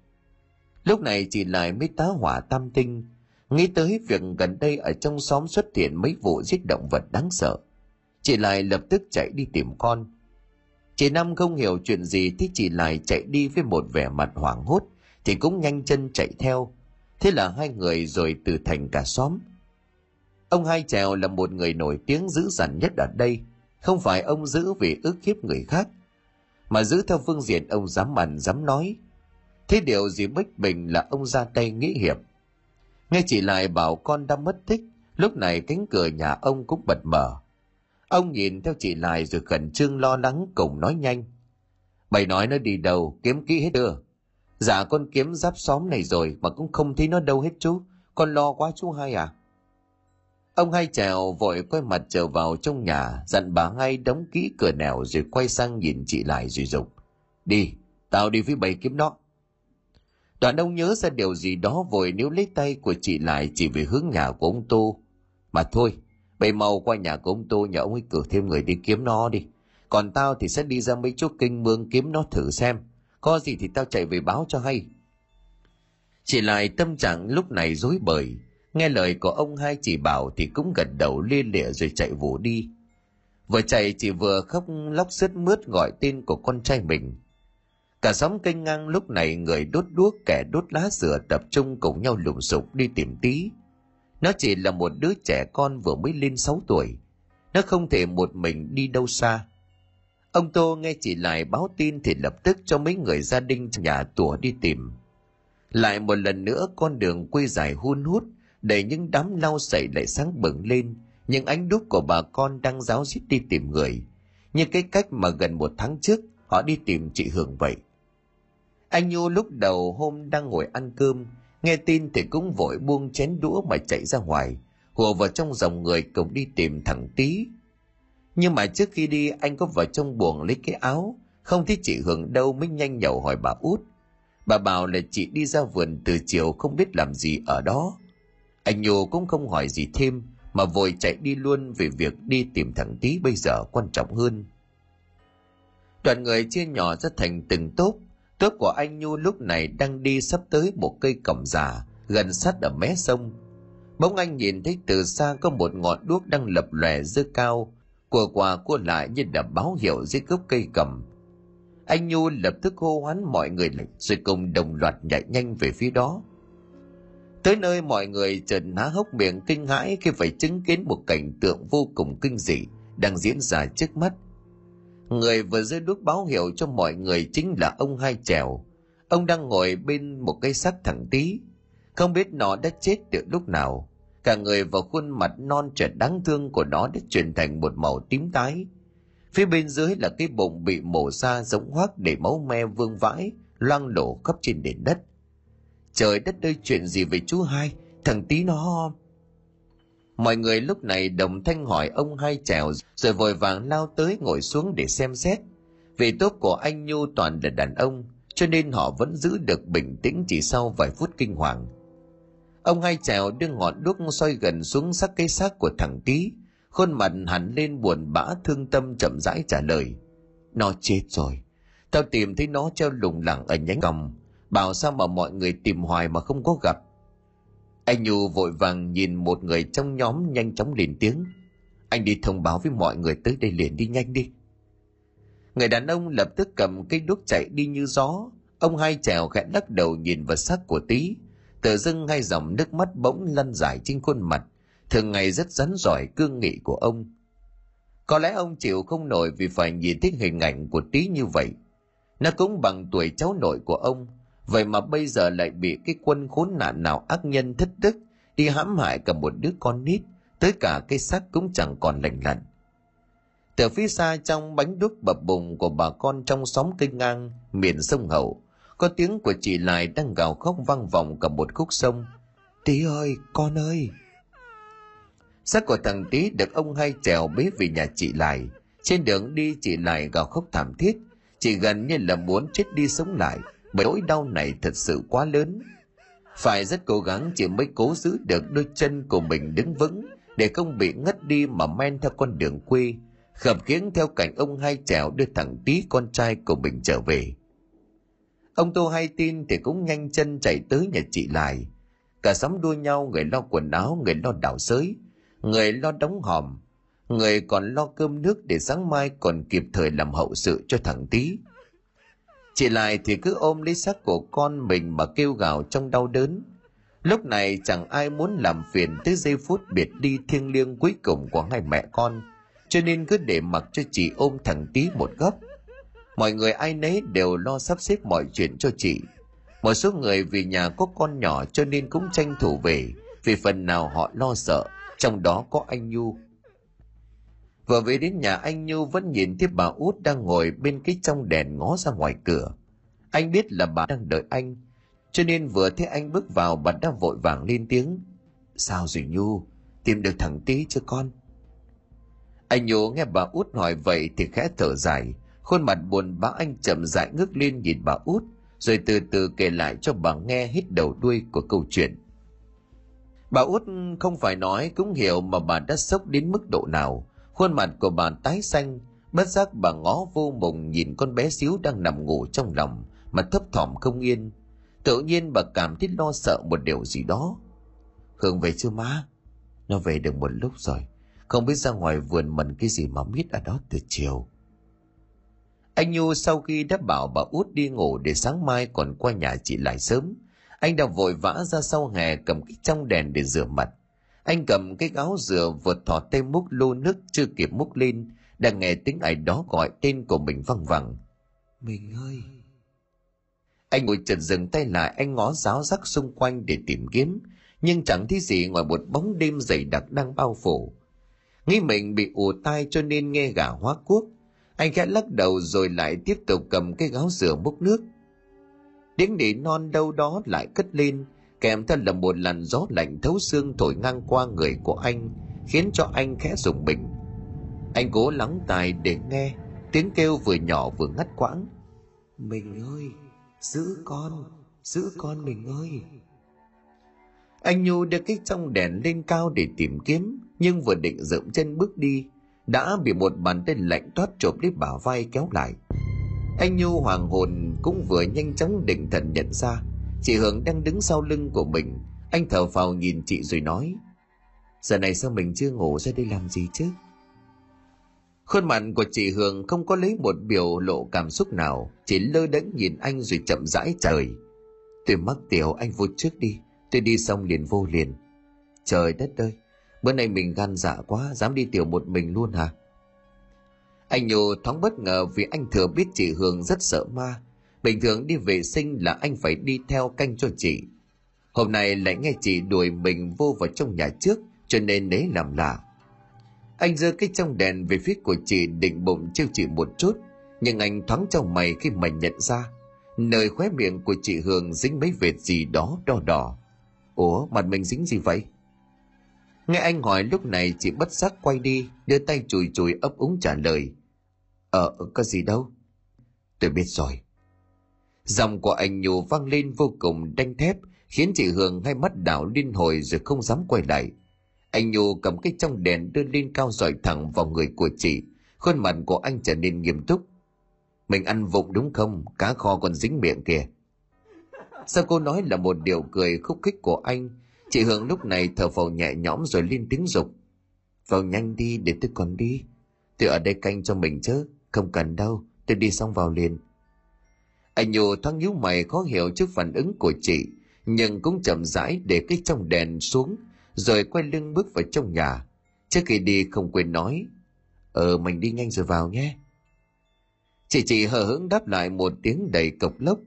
Lúc này chị lại mới tá hỏa tam tinh, Nghĩ tới việc gần đây ở trong xóm xuất hiện mấy vụ giết động vật đáng sợ. Chị lại lập tức chạy đi tìm con. Chị Năm không hiểu chuyện gì thì chị lại chạy đi với một vẻ mặt hoảng hốt thì cũng nhanh chân chạy theo. Thế là hai người rồi từ thành cả xóm. Ông Hai Trèo là một người nổi tiếng dữ dằn nhất ở đây. Không phải ông giữ vì ức hiếp người khác, mà giữ theo phương diện ông dám ăn dám nói. Thế điều gì bất bình là ông ra tay nghĩ hiệp Nghe chị lại bảo con đã mất tích, lúc này cánh cửa nhà ông cũng bật mở. Ông nhìn theo chị lại rồi khẩn trương lo lắng cùng nói nhanh. Bày nói nó đi đâu, kiếm kỹ hết chưa? Dạ con kiếm giáp xóm này rồi mà cũng không thấy nó đâu hết chú. Con lo quá chú hai à? Ông hai trèo vội quay mặt trở vào trong nhà, dặn bà ngay đóng kỹ cửa nẻo rồi quay sang nhìn chị lại rồi dục. Đi, tao đi với bầy kiếm nó. Đoạn ông nhớ ra điều gì đó vội níu lấy tay của chị lại chỉ về hướng nhà của ông Tô. Mà thôi, bầy mau qua nhà của ông Tô nhờ ông ấy cử thêm người đi kiếm nó đi. Còn tao thì sẽ đi ra mấy chỗ kinh mương kiếm nó thử xem. Có gì thì tao chạy về báo cho hay. Chị lại tâm trạng lúc này rối bời. Nghe lời của ông hai chỉ bảo thì cũng gật đầu lia lịa rồi chạy vụ đi. Vừa chạy chị vừa khóc lóc sướt mướt gọi tên của con trai mình. Cả xóm kênh ngang lúc này người đốt đuốc kẻ đốt lá dừa tập trung cùng nhau lùng sục đi tìm tí. Nó chỉ là một đứa trẻ con vừa mới lên 6 tuổi. Nó không thể một mình đi đâu xa. Ông Tô nghe chị lại báo tin thì lập tức cho mấy người gia đình nhà tủa đi tìm. Lại một lần nữa con đường quê dài hun hút, để những đám lau sậy lại sáng bừng lên, những ánh đúc của bà con đang giáo diết đi tìm người. Như cái cách mà gần một tháng trước họ đi tìm chị Hường vậy. Anh Nhu lúc đầu hôm đang ngồi ăn cơm, nghe tin thì cũng vội buông chén đũa mà chạy ra ngoài, hùa vào trong dòng người cùng đi tìm thằng tí Nhưng mà trước khi đi anh có vào trong buồng lấy cái áo, không thấy chị Hường đâu mới nhanh nhậu hỏi bà út. Bà bảo là chị đi ra vườn từ chiều không biết làm gì ở đó. Anh nhô cũng không hỏi gì thêm, mà vội chạy đi luôn về việc đi tìm thằng Tý bây giờ quan trọng hơn. Đoàn người chia nhỏ ra thành từng tốp, tốp của anh Nhu lúc này đang đi sắp tới một cây cẩm già gần sát ở mé sông. Bỗng anh nhìn thấy từ xa có một ngọn đuốc đang lập lòe dơ cao, của quà cua lại như đã báo hiệu dưới gốc cây cầm. Anh Nhu lập tức hô hoán mọi người lại rồi cùng đồng loạt nhảy nhanh về phía đó. Tới nơi mọi người chợt há hốc miệng kinh hãi khi phải chứng kiến một cảnh tượng vô cùng kinh dị đang diễn ra trước mắt. Người vừa rơi đuốc báo hiệu cho mọi người chính là ông Hai Trèo. Ông đang ngồi bên một cây sắt thẳng tí. Không biết nó đã chết từ lúc nào. Cả người và khuôn mặt non trẻ đáng thương của nó đã chuyển thành một màu tím tái. Phía bên dưới là cái bụng bị mổ ra giống hoác để máu me vương vãi, loang lổ khắp trên nền đất. Trời đất ơi chuyện gì với chú hai, thằng tí nó... Mọi người lúc này đồng thanh hỏi ông hai trèo rồi vội vàng lao tới ngồi xuống để xem xét. Vì tốt của anh Nhu toàn là đàn ông, cho nên họ vẫn giữ được bình tĩnh chỉ sau vài phút kinh hoàng. Ông hai trèo đưa ngọn đuốc soi gần xuống sắc cây xác của thằng tí, khuôn mặt hẳn lên buồn bã thương tâm chậm rãi trả lời. Nó chết rồi. Tao tìm thấy nó treo lủng lẳng ở nhánh còng. Bảo sao mà mọi người tìm hoài mà không có gặp. Anh Nhu vội vàng nhìn một người trong nhóm nhanh chóng lên tiếng. Anh đi thông báo với mọi người tới đây liền đi nhanh đi. Người đàn ông lập tức cầm cây đuốc chạy đi như gió. Ông hai trèo khẽ lắc đầu nhìn vào xác của tý Tự dưng hai dòng nước mắt bỗng lăn dài trên khuôn mặt. Thường ngày rất rắn giỏi cương nghị của ông. Có lẽ ông chịu không nổi vì phải nhìn thấy hình ảnh của tý như vậy. Nó cũng bằng tuổi cháu nội của ông Vậy mà bây giờ lại bị cái quân khốn nạn nào ác nhân thất đức đi hãm hại cả một đứa con nít, tới cả cái xác cũng chẳng còn lành lặn. Từ phía xa trong bánh đúc bập bùng của bà con trong xóm cây ngang, miền sông Hậu, có tiếng của chị Lại đang gào khóc vang vọng cả một khúc sông. Tí ơi, con ơi! Xác của thằng Tí được ông hai trèo bế về nhà chị Lại. Trên đường đi chị Lại gào khóc thảm thiết, chị gần như là muốn chết đi sống lại – bởi nỗi đau này thật sự quá lớn. Phải rất cố gắng chị mới cố giữ được đôi chân của mình đứng vững, để không bị ngất đi mà men theo con đường quê, khập khiễng theo cảnh ông hai trèo đưa thằng tí con trai của mình trở về. Ông tô hay tin thì cũng nhanh chân chạy tới nhà chị lại cả xóm đua nhau, người lo quần áo, người lo đảo sới, người lo đóng hòm, người còn lo cơm nước để sáng mai còn kịp thời làm hậu sự cho thằng tí. Chị lại thì cứ ôm lấy xác của con mình mà kêu gào trong đau đớn. Lúc này chẳng ai muốn làm phiền tới giây phút biệt đi thiêng liêng cuối cùng của hai mẹ con, cho nên cứ để mặc cho chị ôm thằng tí một góc. Mọi người ai nấy đều lo sắp xếp mọi chuyện cho chị. Một số người vì nhà có con nhỏ cho nên cũng tranh thủ về, vì phần nào họ lo sợ, trong đó có anh Nhu. Vừa về đến nhà anh Nhu vẫn nhìn thấy bà út đang ngồi bên cái trong đèn ngó ra ngoài cửa. Anh biết là bà đang đợi anh, cho nên vừa thấy anh bước vào bà đã vội vàng lên tiếng. Sao rồi Nhu, tìm được thằng tí chưa con? Anh Nhu nghe bà út hỏi vậy thì khẽ thở dài, khuôn mặt buồn bã anh chậm rãi ngước lên nhìn bà út, rồi từ từ kể lại cho bà nghe hết đầu đuôi của câu chuyện. Bà út không phải nói cũng hiểu mà bà đã sốc đến mức độ nào, Khuôn mặt của bà tái xanh, bất giác bà ngó vô mùng nhìn con bé xíu đang nằm ngủ trong lòng mà thấp thỏm không yên. Tự nhiên bà cảm thấy lo sợ một điều gì đó. Hương về chưa má? Nó về được một lúc rồi. Không biết ra ngoài vườn mần cái gì mà biết ở đó từ chiều. Anh Nhu sau khi đã bảo bà út đi ngủ để sáng mai còn qua nhà chị lại sớm, anh đã vội vã ra sau hè cầm cái trong đèn để rửa mặt. Anh cầm cái áo dừa vượt thỏ tay múc lô nước chưa kịp múc lên, đang nghe tiếng ai đó gọi tên của mình văng vẳng. Mình ơi! Anh ngồi chợt dừng tay lại, anh ngó giáo rắc xung quanh để tìm kiếm, nhưng chẳng thấy gì ngoài một bóng đêm dày đặc đang bao phủ. Nghĩ mình bị ù tai cho nên nghe gà hóa cuốc. Anh khẽ lắc đầu rồi lại tiếp tục cầm cái gáo dừa múc nước. Tiếng nỉ non đâu đó lại cất lên, kèm theo là một làn gió lạnh thấu xương thổi ngang qua người của anh khiến cho anh khẽ rùng mình. Anh cố lắng tai để nghe tiếng kêu vừa nhỏ vừa ngắt quãng. Mình ơi giữ con giữ con mình ơi. Anh nhu đưa cái trong đèn lên cao để tìm kiếm nhưng vừa định dậm chân bước đi đã bị một bàn tay lạnh toát chộp lấy bả vai kéo lại. Anh nhu hoàng hồn cũng vừa nhanh chóng định thần nhận ra chị Hưởng đang đứng sau lưng của mình. Anh thở phào nhìn chị rồi nói, giờ này sao mình chưa ngủ ra đây làm gì chứ? Khuôn mặt của chị hường không có lấy một biểu lộ cảm xúc nào, chỉ lơ đễnh nhìn anh rồi chậm rãi trời. Tôi mắc tiểu anh vô trước đi, tôi đi xong liền vô liền. Trời đất ơi, bữa nay mình gan dạ quá, dám đi tiểu một mình luôn hả? Anh nhô thoáng bất ngờ vì anh thừa biết chị hương rất sợ ma bình thường đi vệ sinh là anh phải đi theo canh cho chị. Hôm nay lại nghe chị đuổi mình vô vào trong nhà trước, cho nên nấy làm lạ. Anh giơ cái trong đèn về phía của chị định bụng trêu chị một chút, nhưng anh thoáng trong mày khi mà nhận ra. Nơi khóe miệng của chị hường dính mấy vệt gì đó đỏ đỏ. Ủa, mặt mình dính gì vậy? Nghe anh hỏi lúc này chị bất giác quay đi, đưa tay chùi chùi ấp úng trả lời. Ờ có gì đâu. Tôi biết rồi. Giọng của anh Nhu vang lên vô cùng đanh thép, khiến chị Hương hai mắt đảo liên hồi rồi không dám quay lại. Anh Nhu cầm cái trong đèn đưa lên cao dọi thẳng vào người của chị, khuôn mặt của anh trở nên nghiêm túc. Mình ăn vụng đúng không? Cá kho còn dính miệng kìa. Sao cô nói là một điều cười khúc khích của anh? Chị Hương lúc này thở phào nhẹ nhõm rồi lên tiếng dục. Vào nhanh đi để tôi còn đi. Tôi ở đây canh cho mình chứ. Không cần đâu. Tôi đi xong vào liền. Anh Nhu thoáng nhíu mày khó hiểu trước phản ứng của chị, nhưng cũng chậm rãi để cái trong đèn xuống, rồi quay lưng bước vào trong nhà. Trước khi đi không quên nói, Ờ, mình đi nhanh rồi vào nhé. Chị chị hờ hững đáp lại một tiếng đầy cộc lốc.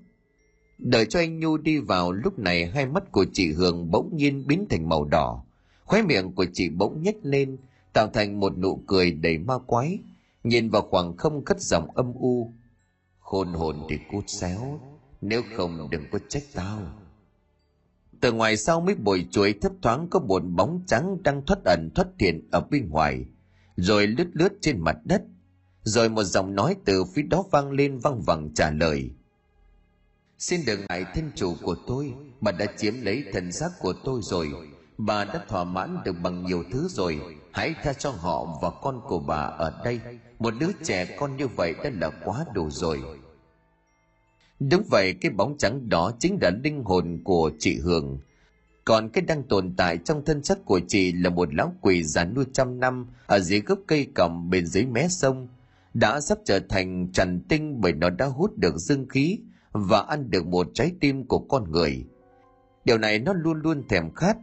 Đợi cho anh Nhu đi vào lúc này hai mắt của chị Hương bỗng nhiên biến thành màu đỏ. Khóe miệng của chị bỗng nhếch lên, tạo thành một nụ cười đầy ma quái. Nhìn vào khoảng không cất giọng âm u, khôn hồn thì cút xéo, nếu không đừng có trách tao. Từ ngoài sau mấy bụi chuối thấp thoáng có một bóng trắng đang thoát ẩn thoát hiện ở bên ngoài, rồi lướt lướt trên mặt đất, rồi một giọng nói từ phía đó vang lên văng vẳng trả lời. Xin đừng ngại thân chủ của tôi, bà đã chiếm lấy thần xác của tôi rồi, bà đã thỏa mãn được bằng nhiều thứ rồi, hãy tha cho họ và con của bà ở đây. Một đứa trẻ con như vậy đã là quá đủ rồi đúng vậy, cái bóng trắng đó chính là linh hồn của chị hường. Còn cái đang tồn tại trong thân chất của chị là một lão quỷ già nuôi trăm năm ở dưới gốc cây còng bên dưới mé sông, đã sắp trở thành trần tinh bởi nó đã hút được dương khí và ăn được một trái tim của con người. Điều này nó luôn luôn thèm khát,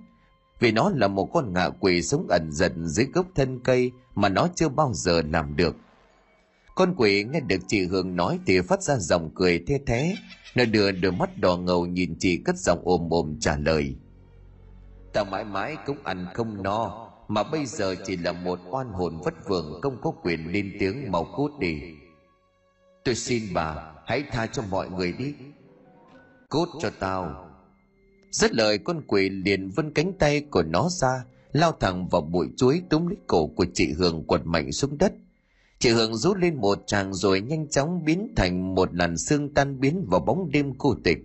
vì nó là một con ngạ quỷ sống ẩn dần dưới gốc thân cây mà nó chưa bao giờ làm được con quỷ nghe được chị Hương nói thì phát ra dòng cười thê thế. Nó đưa đôi mắt đỏ ngầu nhìn chị cất giọng ôm ôm trả lời. Ta mãi mãi cũng ăn không no, mà bây giờ chỉ là một oan hồn vất vưởng không có quyền lên tiếng mau cút đi. Tôi xin bà, hãy tha cho mọi người đi. Cút cho tao. Rất lời con quỷ liền vươn cánh tay của nó ra, lao thẳng vào bụi chuối túm lấy cổ của chị Hương quật mạnh xuống đất – Chị Hương rút lên một tràng rồi nhanh chóng biến thành một làn xương tan biến vào bóng đêm cô tịch.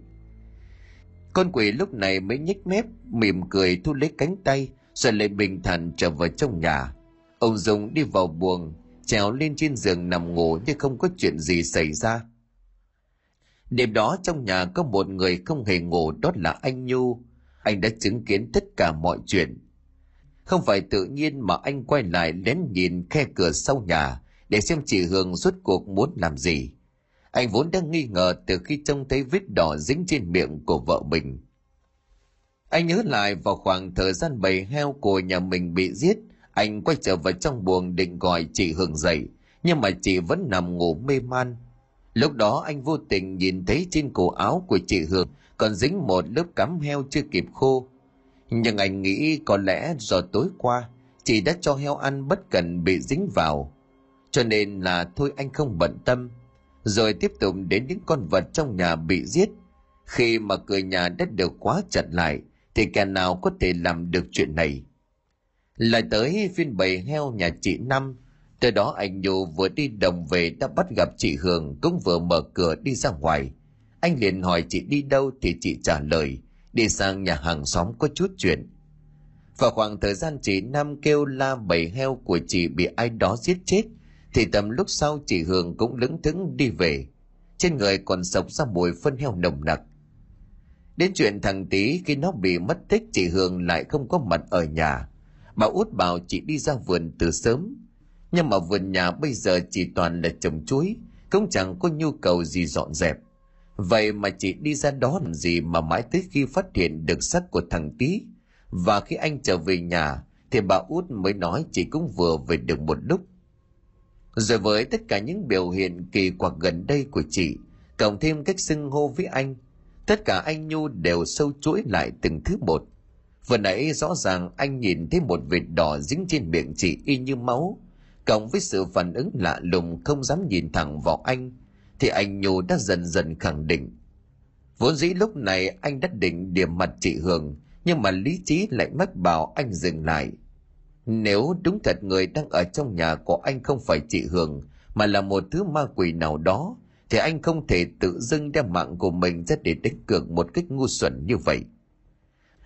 Con quỷ lúc này mới nhếch mép, mỉm cười thu lấy cánh tay, rồi lại bình thản trở vào trong nhà. Ông Dung đi vào buồng, trèo lên trên giường nằm ngủ như không có chuyện gì xảy ra. Đêm đó trong nhà có một người không hề ngủ đó là anh Nhu. Anh đã chứng kiến tất cả mọi chuyện. Không phải tự nhiên mà anh quay lại lén nhìn khe cửa sau nhà, để xem chị Hương rốt cuộc muốn làm gì. Anh vốn đang nghi ngờ từ khi trông thấy vết đỏ dính trên miệng của vợ mình. Anh nhớ lại vào khoảng thời gian bầy heo của nhà mình bị giết, anh quay trở vào trong buồng định gọi chị Hương dậy, nhưng mà chị vẫn nằm ngủ mê man. Lúc đó anh vô tình nhìn thấy trên cổ áo của chị Hương còn dính một lớp cắm heo chưa kịp khô. Nhưng anh nghĩ có lẽ do tối qua chị đã cho heo ăn bất cần bị dính vào cho nên là thôi anh không bận tâm. Rồi tiếp tục đến những con vật trong nhà bị giết. Khi mà cửa nhà đã được quá chặt lại, thì kẻ nào có thể làm được chuyện này? Lại tới phiên bầy heo nhà chị năm, từ đó anh nhu vừa đi đồng về đã bắt gặp chị hường cũng vừa mở cửa đi ra ngoài. Anh liền hỏi chị đi đâu thì chị trả lời, đi sang nhà hàng xóm có chút chuyện. Vào khoảng thời gian chị năm kêu la bầy heo của chị bị ai đó giết chết thì tầm lúc sau chị Hương cũng lững thững đi về. trên người còn sộc ra mùi phân heo nồng nặc. Đến chuyện thằng tí khi nó bị mất tích, chị hương lại không có mặt ở nhà. Bà út bảo chị đi ra vườn từ sớm. Nhưng mà vườn nhà bây giờ chỉ toàn là trồng chuối, cũng chẳng có nhu cầu gì dọn dẹp. Vậy mà chị đi ra đó làm gì mà mãi tới khi phát hiện được xác của thằng tí và khi anh trở về nhà, thì bà út mới nói chị cũng vừa về được một lúc rồi với tất cả những biểu hiện kỳ quặc gần đây của chị, cộng thêm cách xưng hô với anh, tất cả anh nhu đều sâu chuỗi lại từng thứ một. Vừa nãy rõ ràng anh nhìn thấy một vệt đỏ dính trên miệng chị y như máu. Cộng với sự phản ứng lạ lùng không dám nhìn thẳng vào anh, thì anh nhu đã dần dần khẳng định. Vốn dĩ lúc này anh đã định điểm mặt chị hường, nhưng mà lý trí lại mất bảo anh dừng lại nếu đúng thật người đang ở trong nhà của anh không phải chị hường, mà là một thứ ma quỷ nào đó, thì anh không thể tự dưng đem mạng của mình ra để đánh cược một cách ngu xuẩn như vậy.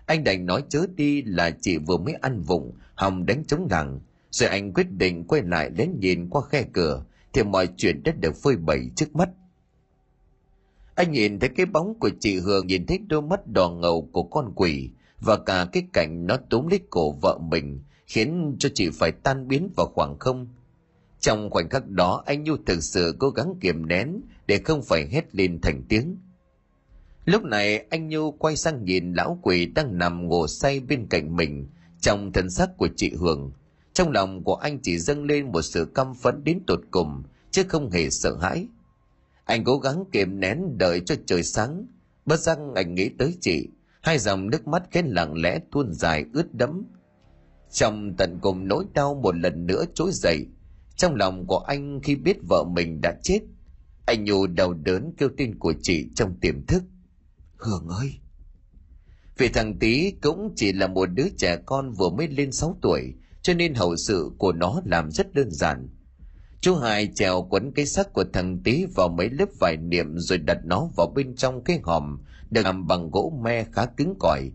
Anh đành nói chớ đi là chị vừa mới ăn vụng, hòng đánh chống làng. Rồi anh quyết định quay lại đến nhìn qua khe cửa, thì mọi chuyện đã được phơi bày trước mắt. Anh nhìn thấy cái bóng của chị hường, nhìn thấy đôi mắt đỏ ngầu của con quỷ, và cả cái cảnh nó túm lấy cổ vợ mình khiến cho chị phải tan biến vào khoảng không. Trong khoảnh khắc đó, anh nhu thực sự cố gắng kiềm nén để không phải hét lên thành tiếng. Lúc này, anh nhu quay sang nhìn lão quỷ đang nằm ngủ say bên cạnh mình trong thân xác của chị hường. Trong lòng của anh chỉ dâng lên một sự căm phẫn đến tột cùng, chứ không hề sợ hãi. Anh cố gắng kiềm nén đợi cho trời sáng. Bất giác anh nghĩ tới chị, hai dòng nước mắt khẽ lặng lẽ tuôn dài ướt đẫm trong tận cùng nỗi đau một lần nữa trỗi dậy, trong lòng của anh khi biết vợ mình đã chết, anh nhu đau đớn kêu tên của chị trong tiềm thức. Hương ơi! Vì thằng tý cũng chỉ là một đứa trẻ con vừa mới lên 6 tuổi, cho nên hậu sự của nó làm rất đơn giản. Chú hai trèo quấn cái xác của thằng tý vào mấy lớp vải niệm rồi đặt nó vào bên trong cái hòm, được làm bằng gỗ me khá cứng cỏi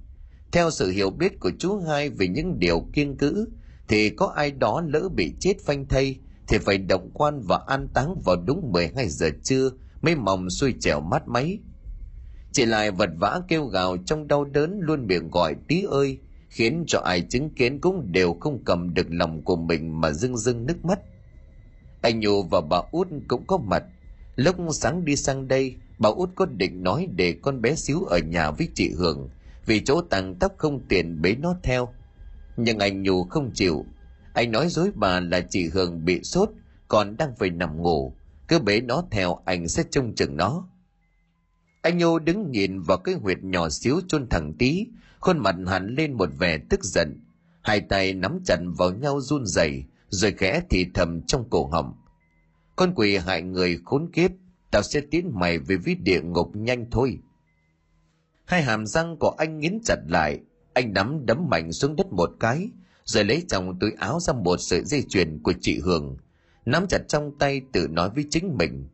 theo sự hiểu biết của chú hai về những điều kiên cữ thì có ai đó lỡ bị chết phanh thây thì phải động quan và an táng vào đúng 12 giờ trưa mới mỏng xuôi trèo mát máy. Chị lại vật vã kêu gào trong đau đớn luôn miệng gọi tí ơi, khiến cho ai chứng kiến cũng đều không cầm được lòng của mình mà rưng rưng nước mắt. Anh Nhu và bà út cũng có mặt. Lúc sáng đi sang đây, bà út có định nói để con bé xíu ở nhà với chị Hường, vì chỗ tàng tóc không tiền bế nó theo. Nhưng anh nhủ không chịu, anh nói dối bà là chị Hường bị sốt, còn đang phải nằm ngủ. Cứ bế nó theo anh sẽ trông chừng nó. Anh Nhô đứng nhìn vào cái huyệt nhỏ xíu chôn thẳng tí, khuôn mặt hẳn lên một vẻ tức giận. Hai tay nắm chặt vào nhau run rẩy, rồi khẽ thì thầm trong cổ họng. Con quỷ hại người khốn kiếp, tao sẽ tiến mày về với địa ngục nhanh thôi. Hai hàm răng của anh nghiến chặt lại, anh nắm đấm mạnh xuống đất một cái, rồi lấy trong túi áo ra một sợi dây chuyền của chị Hường, nắm chặt trong tay tự nói với chính mình.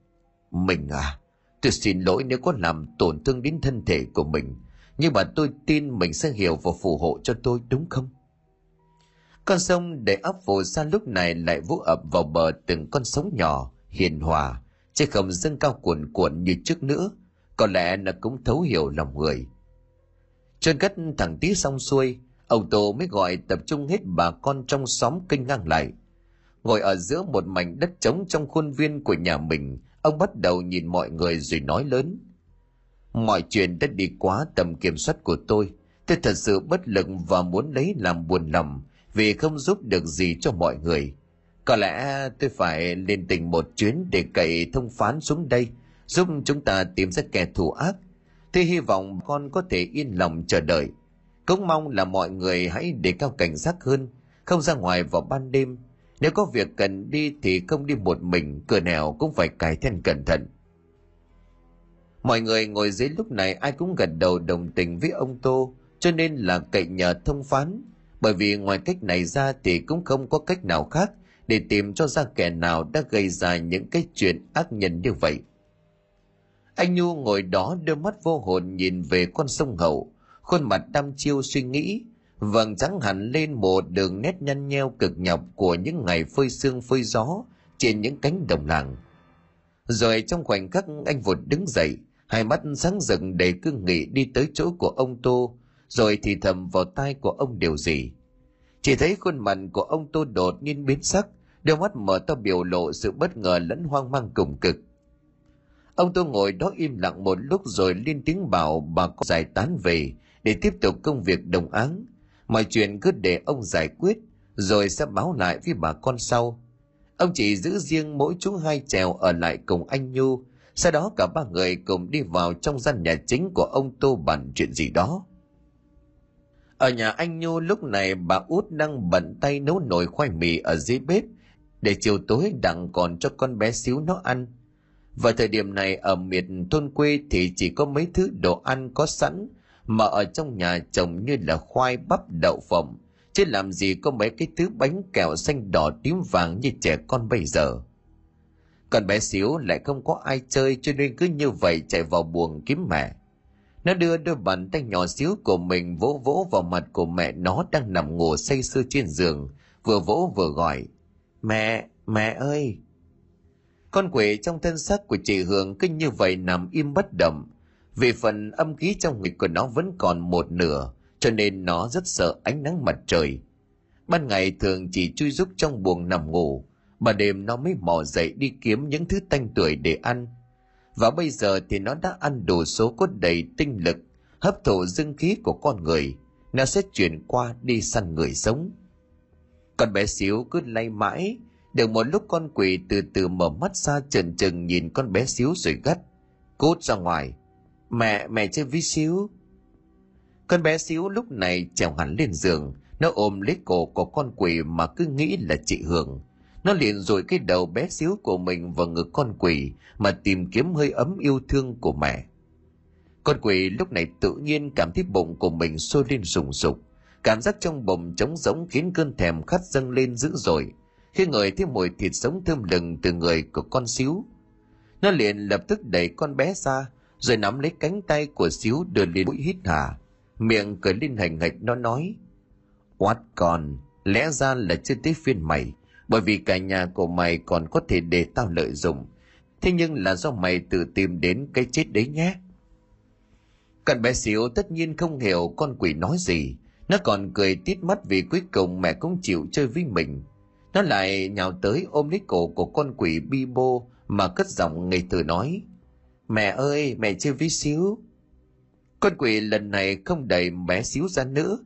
Mình à, tôi xin lỗi nếu có làm tổn thương đến thân thể của mình, nhưng mà tôi tin mình sẽ hiểu và phù hộ cho tôi đúng không? Con sông để ấp phù sa lúc này lại vũ ập vào bờ từng con sóng nhỏ, hiền hòa, chứ không dâng cao cuồn cuộn như trước nữa, có lẽ nó cũng thấu hiểu lòng người. Trơn cất thằng tí xong xuôi, Ông Tô mới gọi tập trung hết bà con trong xóm kinh ngang lại. Ngồi ở giữa một mảnh đất trống trong khuôn viên của nhà mình, ông bắt đầu nhìn mọi người rồi nói lớn. Mọi chuyện đã đi quá tầm kiểm soát của tôi. Tôi thật sự bất lực và muốn lấy làm buồn lòng vì không giúp được gì cho mọi người. Có lẽ tôi phải lên tỉnh một chuyến để cậy thông phán xuống đây, giúp chúng ta tìm ra kẻ thù ác. Tôi hy vọng con có thể yên lòng chờ đợi cũng mong là mọi người hãy để cao cảnh giác hơn, không ra ngoài vào ban đêm. Nếu có việc cần đi thì không đi một mình, cửa nào cũng phải cài then cẩn thận. Mọi người ngồi dưới lúc này ai cũng gật đầu đồng tình với ông Tô, cho nên là cậy nhờ thông phán. Bởi vì ngoài cách này ra thì cũng không có cách nào khác để tìm cho ra kẻ nào đã gây ra những cái chuyện ác nhân như vậy. Anh Nhu ngồi đó đôi mắt vô hồn nhìn về con sông Hậu, khuôn mặt đăm chiêu suy nghĩ. Vầng trắng hẳn lên một đường nét nhăn nheo cực nhọc của những ngày phơi sương phơi gió trên những cánh đồng làng. Rồi trong khoảnh khắc anh vụt đứng dậy hai mắt sáng rực để cương nghị đi tới chỗ của ông tô rồi thì thầm vào tai của ông điều gì. Chỉ thấy khuôn mặt của ông tô đột nhiên biến sắc đôi mắt mở to biểu lộ sự bất ngờ lẫn hoang mang cùng cực ông tô ngồi đó im lặng một lúc rồi lên tiếng bảo bà con giải tán về để tiếp tục công việc đồng áng. Mọi chuyện cứ để ông giải quyết, rồi sẽ báo lại với bà con sau. Ông chỉ giữ riêng mỗi chú hai trèo ở lại cùng anh nhu, sau đó cả ba người cùng đi vào trong gian nhà chính của ông tô bàn chuyện gì đó. Ở nhà anh nhu lúc này bà út đang bận tay nấu nồi khoai mì ở dưới bếp để chiều tối đặng còn cho con bé xíu nó ăn vào thời điểm này ở miền thôn quê thì chỉ có mấy thứ đồ ăn có sẵn, mà ở trong nhà trồng như là khoai bắp, đậu phộng. Chứ làm gì có mấy cái thứ bánh kẹo xanh đỏ tím vàng như trẻ con bây giờ. Còn bé xíu lại không có ai chơi cho nên cứ như vậy chạy vào buồng kiếm mẹ. Nó đưa đôi bàn tay nhỏ xíu của mình vỗ vỗ vào mặt của mẹ nó đang nằm ngủ say sưa trên giường, vừa vỗ vừa gọi, mẹ mẹ ơi con quỷ trong thân xác của chị hương cứ như vậy nằm im bất động. Vì phần âm khí trong người của nó vẫn còn một nửa, cho nên nó rất sợ ánh nắng mặt trời. Ban ngày thường chỉ chui rúc trong buồng nằm ngủ, mà đêm nó mới mò dậy đi kiếm những thứ tanh tuổi để ăn. Và bây giờ thì nó đã ăn đủ số cốt đầy tinh lực, hấp thụ dương khí của con người. Nó sẽ chuyển qua đi săn người sống. Con bé xíu cứ lay mãi được một lúc con quỷ từ từ mở mắt ra trần trừng nhìn con bé xíu rồi gắt, cút ra ngoài. Mẹ mẹ chơi ví xíu. Con bé xíu lúc này trèo hẳn lên giường, nó ôm lấy cổ của con quỷ mà cứ nghĩ là chị hường. Nó liền rồi cái đầu bé xíu của mình vào ngực con quỷ mà tìm kiếm hơi ấm yêu thương của mẹ. Con quỷ lúc này tự nhiên cảm thấy bụng của mình sôi lên sùng sục cảm giác trong bụng trống rỗng khiến cơn thèm khát dâng lên dữ dội khi ngửi thấy mùi thịt sống thơm lừng từ người của con xíu, nó liền lập tức đẩy con bé ra, rồi nắm lấy cánh tay của xíu đưa lên mũi hít hà. Miệng cười lên hành hạch, nó nói, oát con, lẽ ra là chưa tới phiên mày, bởi vì cả nhà của mày còn có thể để tao lợi dụng. Thế nhưng là do mày tự tìm đến cái chết đấy nhé. Con bé xíu tất nhiên không hiểu con quỷ nói gì. Nó còn cười tít mắt vì cuối cùng mẹ cũng chịu chơi với mình nó lại nhào tới ôm lấy cổ của con quỷ bi bô mà cất giọng ngây thơ nói, mẹ ơi, mẹ chưa ví xíu. Con quỷ lần này không đẩy bé xíu ra nữa,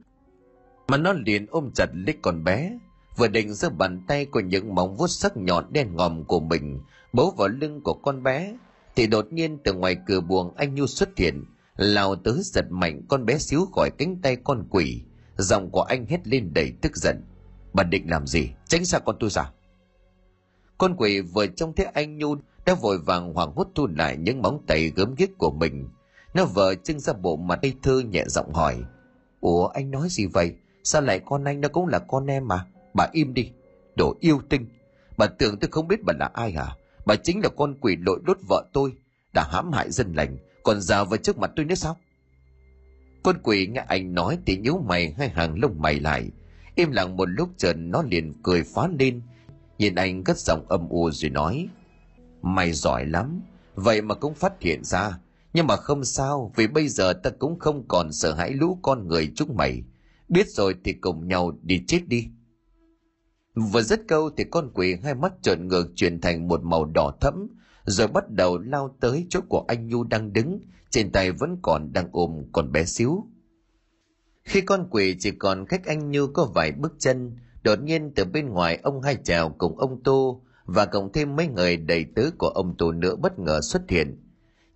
mà nó liền ôm chặt lấy con bé, vừa định giơ bàn tay của những móng vuốt sắc nhọn đen ngòm của mình bấu vào lưng của con bé, thì đột nhiên từ ngoài cửa buồng anh nhu xuất hiện, lao tới giật mạnh con bé xíu khỏi cánh tay con quỷ. Giọng của anh hét lên đầy tức giận bà định làm gì? Tránh xa con tôi ra con quỷ vừa trông thấy anh nhu đã vội vàng hoảng hốt thu lại những móng tay gớm ghiếc của mình. Nó vờ trưng ra bộ mặt ngây thơ nhẹ giọng hỏi, ủa, anh nói gì vậy? Sao lại con anh nó cũng là con em mà? Bà im đi, đồ yêu tinh. Bà tưởng tôi không biết bà là ai hả? Bà chính là con quỷ lội đốt vợ tôi, đã hãm hại dân lành, còn già vào trước mặt tôi nữa sao? Con quỷ nghe anh nói thì nhíu mày, hai hàng lông mày lại im lặng một lúc trần nó liền cười phá lên. Nhìn anh cất giọng âm u rồi nói, mày giỏi lắm, vậy mà cũng phát hiện ra. Nhưng mà không sao, vì bây giờ ta cũng không còn sợ hãi lũ con người chúng mày. Biết rồi thì cùng nhau đi chết đi. Vừa dứt câu thì con quỷ hai mắt trợn ngược chuyển thành một màu đỏ thẫm, rồi bắt đầu lao tới chỗ của anh nhu đang đứng. Trên tay vẫn còn đang ôm con bé xíu khi con quỷ chỉ còn cách anh Như có vài bước chân, đột nhiên từ bên ngoài ông Hai chào cùng ông Tô và cộng thêm mấy người đầy tứ của ông Tô nữa bất ngờ xuất hiện.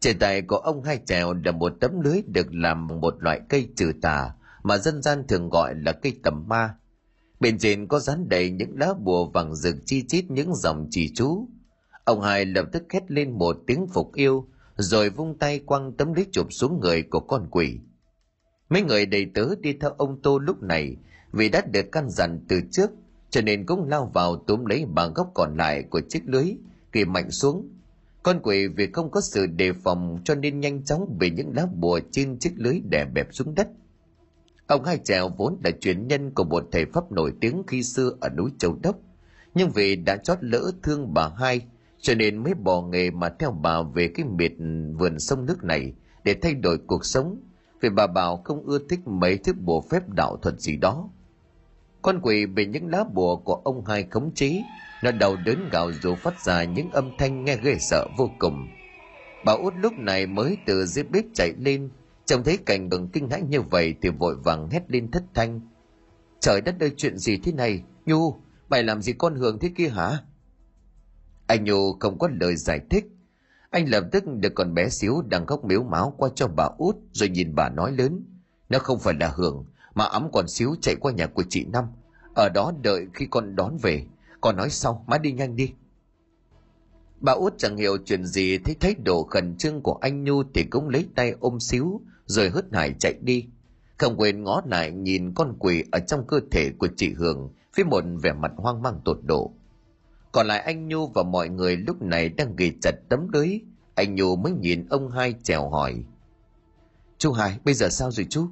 Trên tay của ông Hai chào là một tấm lưới được làm bằng một loại cây trừ tà mà dân gian thường gọi là cây tầm ma. Bên trên có dán đầy những lá bùa vàng rực chi chít những dòng chỉ chú. Ông Hai lập tức hét lên một tiếng phục yêu, rồi vung tay quăng tấm lưới chụp xuống người của con quỷ. Mấy người đầy tớ đi theo ông Tô lúc này, vì đã được căn dặn từ trước, cho nên cũng lao vào túm lấy bàn góc còn lại của chiếc lưới kỳ mạnh xuống. Con quỷ vì không có sự đề phòng cho nên nhanh chóng bị những lá bùa trên chiếc lưới đè bẹp xuống đất. Ông hai trèo vốn là truyền nhân của một thầy pháp nổi tiếng khi xưa ở núi châu đốc. Nhưng vì đã chót lỡ thương bà hai, cho nên mới bỏ nghề mà theo bà về cái miệt vườn sông nước này để thay đổi cuộc sống vì bà bảo không ưa thích mấy thứ bùa phép đạo thuật gì đó. Con quỷ bị những lá bùa của ông hai khống chế, nó đầu đớn gào dù phát ra những âm thanh nghe ghê sợ vô cùng. Bà út lúc này mới từ dưới bếp chạy lên, trông thấy cảnh tượng kinh hãi như vậy thì vội vàng hét lên thất thanh. Trời đất ơi, chuyện gì thế này? Nhu, mày làm gì con hường thế kia hả? Anh nhu không có lời giải thích anh lập tức được con bé xíu đang khóc miếu máu qua cho bà út rồi nhìn bà nói lớn. Nó không phải là Hưởng, mà ấm còn xíu chạy qua nhà của chị năm. Ở đó đợi khi con đón về. Con nói sau má đi nhanh đi. Bà út chẳng hiểu chuyện gì thấy thái độ khẩn trương của anh nhu thì cũng lấy tay ôm xíu rồi hớt hải chạy đi. Không quên ngó lại nhìn con quỷ ở trong cơ thể của chị hường với một vẻ mặt hoang mang tột độ còn lại anh nhu và mọi người lúc này đang ghi chặt tấm lưới. Anh nhu mới nhìn ông hai trèo hỏi. Chú hai, bây giờ sao rồi chú?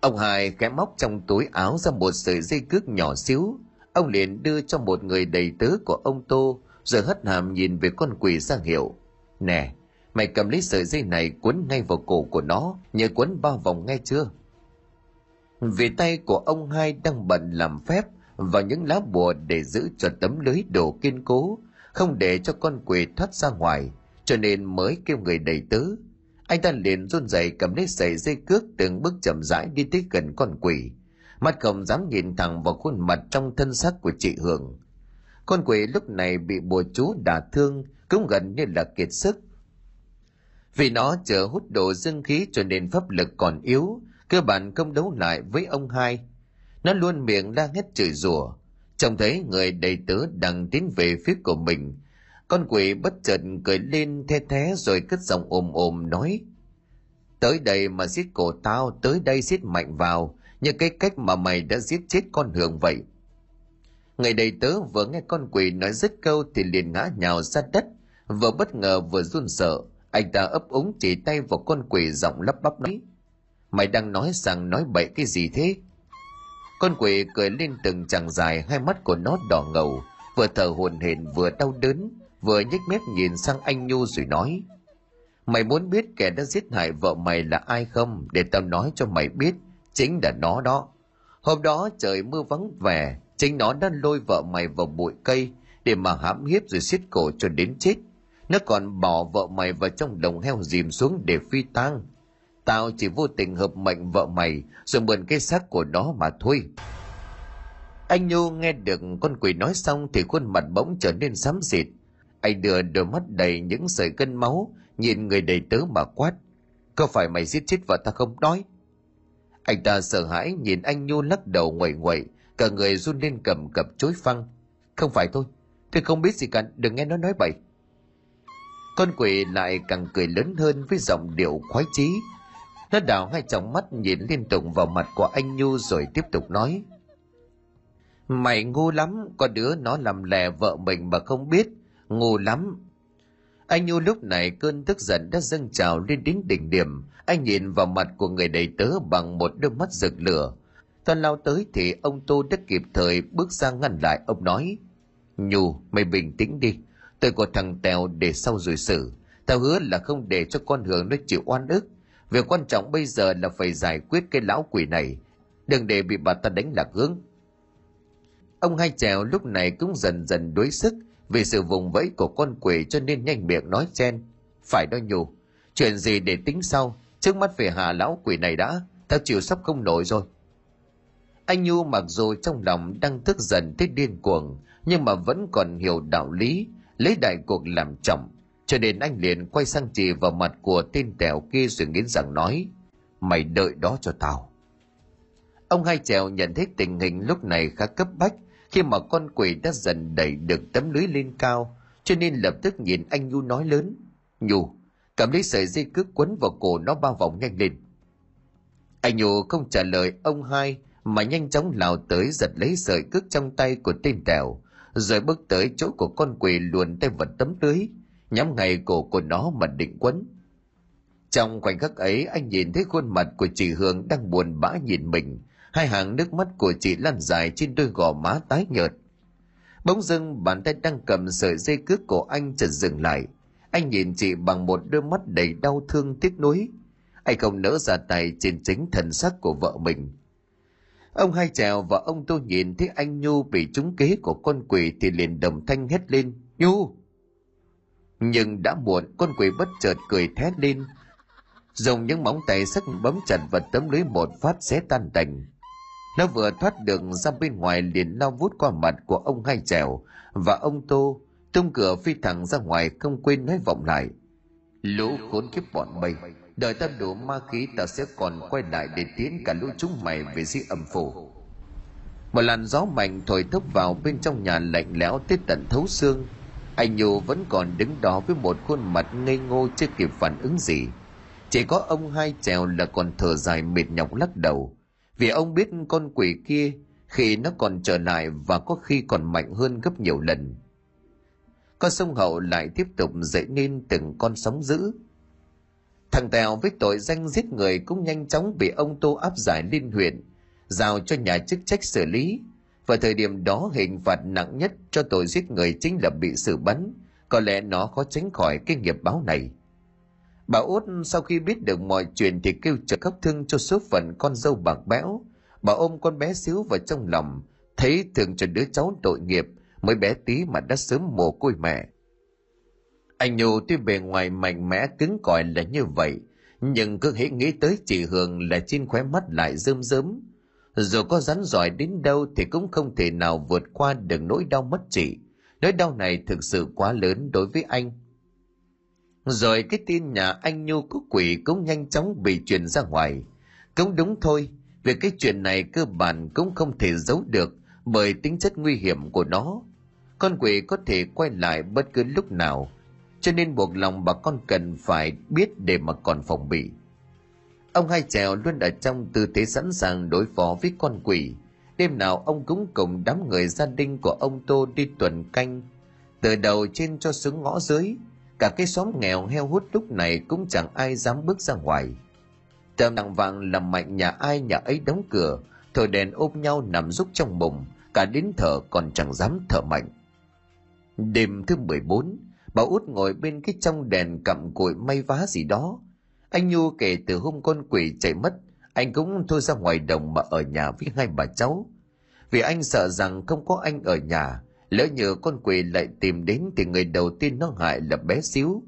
Ông hai khẽ móc trong túi áo ra một sợi dây cước nhỏ xíu. Ông liền đưa cho một người đầy tớ của ông tô, rồi hất hàm nhìn về con quỷ ra hiệu. Nè, mày cầm lấy sợi dây này quấn ngay vào cổ của nó nhớ quấn bao vòng nghe chưa? Vì tay của ông hai đang bận làm phép và những lá bùa để giữ cho tấm lưới đồ kiên cố, không để cho con quỷ thoát ra ngoài, cho nên mới kêu người đầy tớ. Anh ta liền run rẩy cầm lấy sợi dây cước từng bước chậm rãi đi tới gần con quỷ. Mắt không dám nhìn thẳng vào khuôn mặt trong thân xác của chị hường. Con quỷ lúc này bị bùa chú đả thương, cũng gần như là kiệt sức. Vì nó chờ hút đồ dương khí cho nên pháp lực còn yếu, cơ bản không đấu lại với ông hai nó luôn miệng đang hết chửi rủa. Trông thấy người đầy tớ đang tiến về phía của mình. Con quỷ bất chợt cười lên the thé rồi cất giọng ồm ồm nói, tới đây mà giết cổ tao, tới đây giết mạnh vào, như cái cách mà mày đã giết chết con hường vậy. Người đầy tớ vừa nghe con quỷ nói dứt câu thì liền ngã nhào ra đất. Vừa bất ngờ vừa run sợ, anh ta ấp úng chỉ tay vào con quỷ giọng lắp bắp nói, mày đang nói rằng nói bậy cái gì thế? Con quỷ cười lên từng chàng dài, hai mắt của nó đỏ ngầu. Vừa thở hồn hển, vừa đau đớn, vừa nhếch mép nhìn sang anh nhu rồi nói, mày muốn biết kẻ đã giết hại vợ mày là ai không? Để tao nói cho mày biết, chính là nó đó. Hôm đó trời mưa vắng vẻ, chính nó đã lôi vợ mày vào bụi cây để mà hãm hiếp rồi xiết cổ cho đến chết. Nó còn bỏ vợ mày vào trong đồng heo dìm xuống để phi tang tao chỉ vô tình hợp mệnh vợ mày, rồi mượn cái xác của nó mà thôi. Anh nhu nghe được con quỷ nói xong thì khuôn mặt bỗng trở nên xám xịt. Anh đưa đôi mắt đầy những sợi cân máu, nhìn người đầy tớ mà quát, có phải mày giết chết vợ ta không? Nói. Anh ta sợ hãi nhìn anh nhu lắc đầu nguậy nguậy cả người run lên cầm cập chối phăng. Không phải thôi, tôi không biết gì cả, đừng nghe nó nói bậy. Con quỷ lại càng cười lớn hơn với giọng điệu khoái chí nó đảo hai tròng mắt nhìn liên tục vào mặt của anh nhu rồi tiếp tục nói. Mày ngu lắm, có đứa nó làm lè vợ mình mà không biết. Ngu lắm. Anh nhu lúc này cơn tức giận đã dâng trào lên đến đỉnh điểm. Anh nhìn vào mặt của người đầy tớ bằng một đôi mắt rực lửa. Toàn lao tới thì ông tô đã kịp thời bước ra ngăn lại. Ông nói, nhu, mày bình tĩnh đi. Tôi có thằng tèo để sau rồi xử. Tao hứa là không để cho con hưởng nó chịu oan ức việc quan trọng bây giờ là phải giải quyết cái lão quỷ này. Đừng để bị bà ta đánh lạc hướng. Ông hai trèo lúc này cũng dần dần đuối sức vì sự vùng vẫy của con quỷ cho nên nhanh miệng nói chen. Phải đó nhủ, chuyện gì để tính sau? Trước mắt phải hạ lão quỷ này đã. Tao chịu sắp không nổi rồi. Anh nhu mặc dù trong lòng đang tức giận tới điên cuồng, nhưng mà vẫn còn hiểu đạo lý, lấy đại cuộc làm trọng cho nên anh liền quay sang chỉ vào mặt của tên tèo kia rồi nghiến rằng nói, mày đợi đó cho tao. Ông hai trèo nhận thấy tình hình lúc này khá cấp bách, khi mà con quỷ đã dần đẩy được tấm lưới lên cao, cho nên lập tức nhìn anh nhu nói lớn, nhu, cảm lấy sợi dây cước quấn vào cổ nó bao vòng nhanh lên. Anh nhu không trả lời ông hai, mà nhanh chóng lao tới giật lấy sợi cước trong tay của tên tèo, rồi bước tới chỗ của con quỷ luồn tay vật tấm lưới nhắm ngay cổ của nó mà định quấn trong khoảnh khắc ấy, anh nhìn thấy khuôn mặt của chị hương đang buồn bã nhìn mình hai hàng nước mắt của chị lăn dài trên đôi gò má tái nhợt Bỗng dưng, bàn tay đang cầm sợi dây cước của anh chợt dừng lại. Anh nhìn chị bằng một đôi mắt đầy đau thương tiếc nuối. Anh không nỡ ra tay trên chính thần sắc của vợ mình. Ông hai trèo và ông tôi nhìn thấy anh Nhu bị trúng kế của con quỷ thì liền đồng thanh hét lên. Nhu! Nhưng đã muộn, con quỷ bất chợt cười thét lên. Dùng những móng tay sắc bấm chặt vào tấm lưới một phát xé tan tành. Nó vừa thoát được ra bên ngoài liền lao vút qua mặt của ông hai trèo và ông Tô tung cửa phi thẳng ra ngoài không quên nói vọng lại. Lũ khốn kiếp bọn mày đợi ta đủ ma khí ta sẽ còn quay lại để tiến cả lũ chúng mày về dưới âm phủ. Một làn gió mạnh thổi thốc vào bên trong nhà lạnh lẽo tới tận thấu xương. Anh Nhu vẫn còn đứng đó với một khuôn mặt ngây ngô chưa kịp phản ứng gì. Chỉ có ông hai trèo là còn thở dài mệt nhọc lắc đầu. Vì ông biết con quỷ kia, khi nó còn trở lại và có khi còn mạnh hơn gấp nhiều lần. Con sông hậu lại tiếp tục dậy nên từng con sóng dữ. Thằng tèo với tội danh giết người cũng nhanh chóng bị ông tô áp giải lên huyện, giao cho nhà chức trách xử lý và thời điểm đó hình phạt nặng nhất cho tội giết người chính là bị xử bắn có lẽ nó khó tránh khỏi cái nghiệp báo này Bà út sau khi biết được mọi chuyện thì kêu trợ khóc thương cho số phận con dâu bạc bẽo. Bà ôm con bé xíu vào trong lòng, thấy thường cho đứa cháu tội nghiệp, mới bé tí mà đã sớm mồ côi mẹ. Anh Nhu tuy bề ngoài mạnh mẽ cứng cỏi là như vậy, nhưng cứ hễ nghĩ tới chị Hường là trên khóe mắt lại rơm rớm. Dù có rắn giỏi đến đâu thì cũng không thể nào vượt qua được nỗi đau mất chị. Nỗi đau này thực sự quá lớn đối với anh rồi cái tin nhà anh Nhu có quỷ cũng nhanh chóng bị truyền ra ngoài. Cũng đúng thôi, vì cái chuyện này cơ bản cũng không thể giấu được bởi tính chất nguy hiểm của nó. Con quỷ có thể quay lại bất cứ lúc nào, cho nên buộc lòng bà con cần phải biết để mà còn phòng bị. Ông hai trèo luôn ở trong tư thế sẵn sàng đối phó với con quỷ. Đêm nào ông cũng cùng đám người gia đình của ông Tô đi tuần canh, từ đầu trên cho xuống ngõ dưới, cả cái xóm nghèo heo hút lúc này cũng chẳng ai dám bước ra ngoài. Tầm đằng vàng làm mạnh nhà ai nhà ấy đóng cửa thổi đèn ôm nhau nằm rúc trong mùng cả đến thở còn chẳng dám thở mạnh. Đêm thứ 14, bà út ngồi bên cái trong đèn cặm cụi may vá gì đó anh nhu kể từ hôm con quỷ chạy mất, anh cũng thôi ra ngoài đồng mà ở nhà với hai bà cháu. Vì anh sợ rằng không có anh ở nhà, lỡ nhờ con quỷ lại tìm đến thì người đầu tiên nó hại là bé xíu.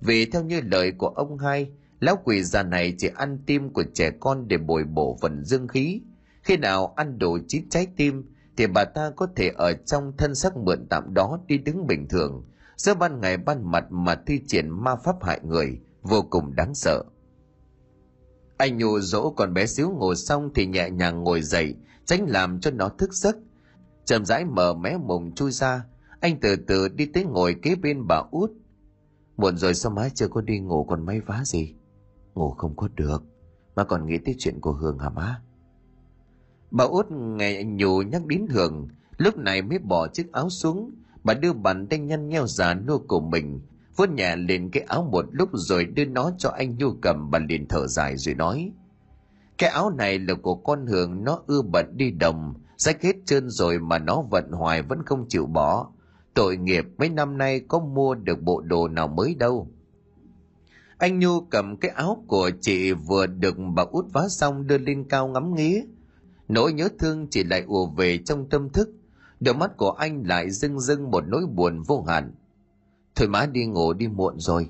Vì theo như lời của ông hai, lão quỷ già này chỉ ăn tim của trẻ con để bồi bổ phần dương khí. Khi nào ăn đủ chín trái tim, thì bà ta có thể ở trong thân xác mượn tạm đó đi đứng bình thường. Giữa ban ngày ban mặt mà thi triển ma pháp hại người vô cùng đáng sợ. Anh nhù dỗ con bé xíu ngồi xong thì nhẹ nhàng ngồi dậy, tránh làm cho nó thức giấc. Chậm rãi mở mé mồm chui ra, anh từ từ đi tới ngồi kế bên bà út. Muộn rồi sao mái chưa có đi ngủ còn may vá gì? Ngủ không có được mà còn nghĩ tới chuyện của hương hả má? Bà út nghe anh nhù nhắc đến hương lúc này mới bỏ chiếc áo xuống. Bà đưa bàn tay nhăn nheo già nua của mình vuốt nhẹ lên cái áo một lúc rồi đưa nó cho anh nhu cầm bà liền thở dài rồi nói, cái áo này là của con hương nó ưa bận đi đồng, rách hết trơn rồi mà nó vận hoài vẫn không chịu bỏ. Tội nghiệp, mấy năm nay có mua được bộ đồ nào mới đâu. Anh nhu cầm cái áo của chị vừa được bà út vá xong đưa lên cao ngắm nghía. Nỗi nhớ thương chỉ lại ùa về trong tâm thức. Đôi mắt của anh lại rưng rưng một nỗi buồn vô hạn thôi má đi ngủ đi muộn rồi.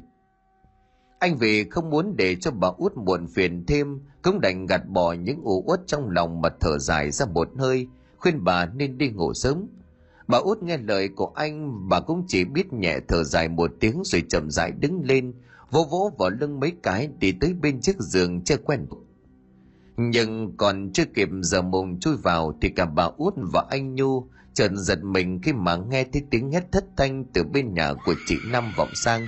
Anh vì không muốn để cho bà út buồn phiền thêm, cũng đành gạt bỏ những ủ uất trong lòng mà thở dài ra một hơi, khuyên bà nên đi ngủ sớm. Bà út nghe lời của anh, bà cũng chỉ biết nhẹ thở dài một tiếng rồi chậm rãi đứng lên, vỗ vỗ vào lưng mấy cái đi tới bên chiếc giường che quen. Nhưng còn chưa kịp giờ mùng chui vào thì cả bà út và anh nhu chợt giật mình khi mà nghe thấy tiếng hét thất thanh từ bên nhà của chị năm vọng sang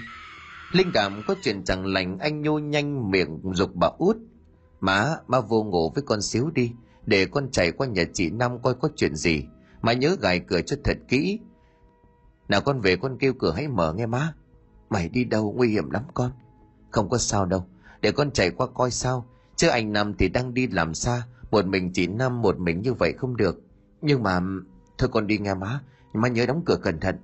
linh cảm có chuyện chẳng lành anh nhô nhanh miệng dục bà út má má vô ngủ với con xíu đi để con chạy qua nhà chị Năm coi có chuyện gì, mà nhớ gài cửa cho thật kỹ. Nào con về con kêu cửa hãy mở nghe má. Mày đi đâu nguy hiểm lắm con. Không có sao đâu, để con chạy qua coi sao. Chứ anh Năm thì đang đi làm xa, một mình chị Năm một mình như vậy không được. Nhưng mà, thôi con đi nghe má, má nhớ đóng cửa cẩn thận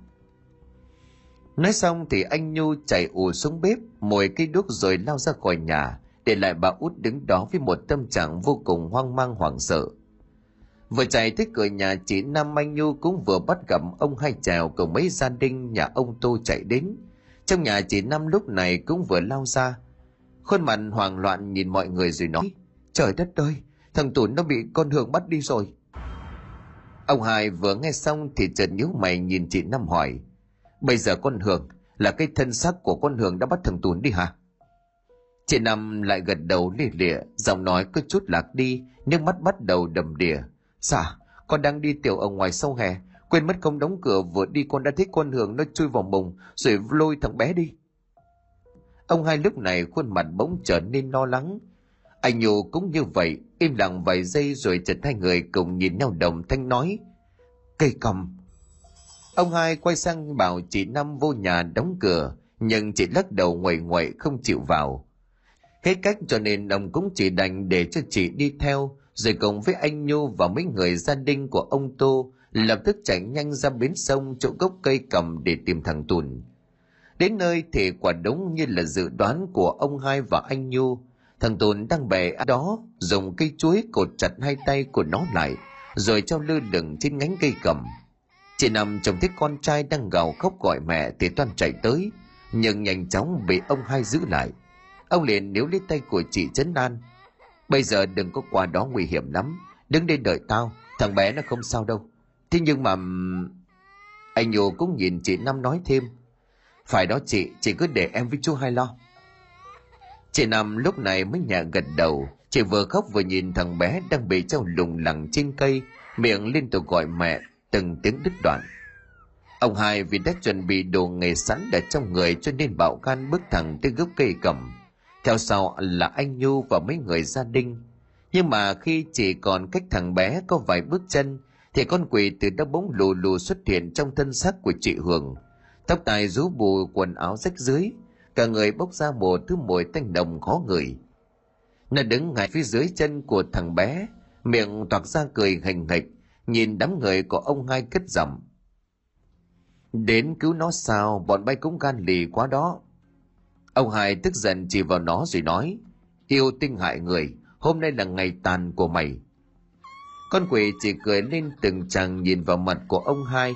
nói xong thì anh nhu chạy ù xuống bếp mồi cây đuốc rồi lao ra khỏi nhà để lại bà út đứng đó với một tâm trạng vô cùng hoang mang hoảng sợ vừa chạy tới cửa nhà chị Nam Anh Nhu cũng vừa bắt gặp ông hai trèo cùng mấy gia đình nhà ông Tô chạy đến. Trong nhà chị Nam lúc này cũng vừa lao ra. Khuôn mặt hoảng loạn nhìn mọi người rồi nói Trời đất ơi, thằng Tùn nó bị con Hường bắt đi rồi. Ông hai vừa nghe xong thì chợt nhíu mày nhìn chị Năm hỏi Bây giờ con Hường là cái thân xác của con Hường đã bắt thằng Tún đi hả? Chị Năm lại gật đầu lìa lịa, giọng nói có chút lạc đi, nước mắt bắt đầu đầm đìa. Dạ, con đang đi tiểu ở ngoài sâu hè, quên mất không đóng cửa vừa đi con đã thấy con Hường nó chui vào mùng rồi lôi thằng bé đi. Ông hai lúc này khuôn mặt bỗng trở nên lo lắng. Anh Nhu cũng như vậy, im lặng vài giây rồi chợt hai người cùng nhìn nhau đồng thanh nói. Cây cầm. Ông hai quay sang bảo chị Năm vô nhà đóng cửa, nhưng chị lắc đầu ngoại ngoại không chịu vào. Hết cách cho nên ông cũng chỉ đành để cho chị đi theo, rồi cùng với anh Nhu và mấy người gia đình của ông Tô lập tức chạy nhanh ra bến sông chỗ gốc cây cầm để tìm thằng Tùn. Đến nơi thì quả đúng như là dự đoán của ông hai và anh Nhu. Thằng Tồn đang bè đó dùng cây chuối cột chặt hai tay của nó lại, rồi treo lơ lửng trên nhánh cây cầm. Chị nằm trông thấy con trai đang gào khóc gọi mẹ thì toan chạy tới, nhưng nhanh chóng bị ông hai giữ lại. Ông liền níu lấy tay của chị chấn an. Bây giờ đừng có qua đó nguy hiểm lắm, đứng đây đợi tao, thằng bé nó không sao đâu. Thế nhưng mà... Anh Nhô cũng nhìn chị Năm nói thêm, phải đó chị, chị cứ để em với chú hai lo. Chị Năm lúc này mới nhẹ gật đầu, chị vừa khóc vừa nhìn thằng bé đang bị treo lùng lẳng trên cây, miệng liên tục gọi mẹ, từng tiếng đứt đoạn. Ông hai vì đã chuẩn bị đồ nghề sẵn để trong người cho nên bạo gan bước thẳng tới gốc cây cầm. Theo sau là anh Nhu và mấy người gia đình. Nhưng mà khi chỉ còn cách thằng bé có vài bước chân, thì con quỷ từ đó bóng lù lù xuất hiện trong thân xác của chị Hường – tóc tai rú bù quần áo rách dưới cả người bốc ra một thứ mùi tanh đồng khó ngửi. Nó đứng ngay phía dưới chân của thằng bé, miệng toạc ra cười hình hịch, nhìn đám người của ông hai cất giọng. Đến cứu nó sao? Bọn bay cũng gan lì quá đó. Ông hai tức giận chỉ vào nó rồi nói, yêu tinh hại người, hôm nay là ngày tàn của mày. Con quỷ chỉ cười lên từng chàng nhìn vào mặt của ông hai.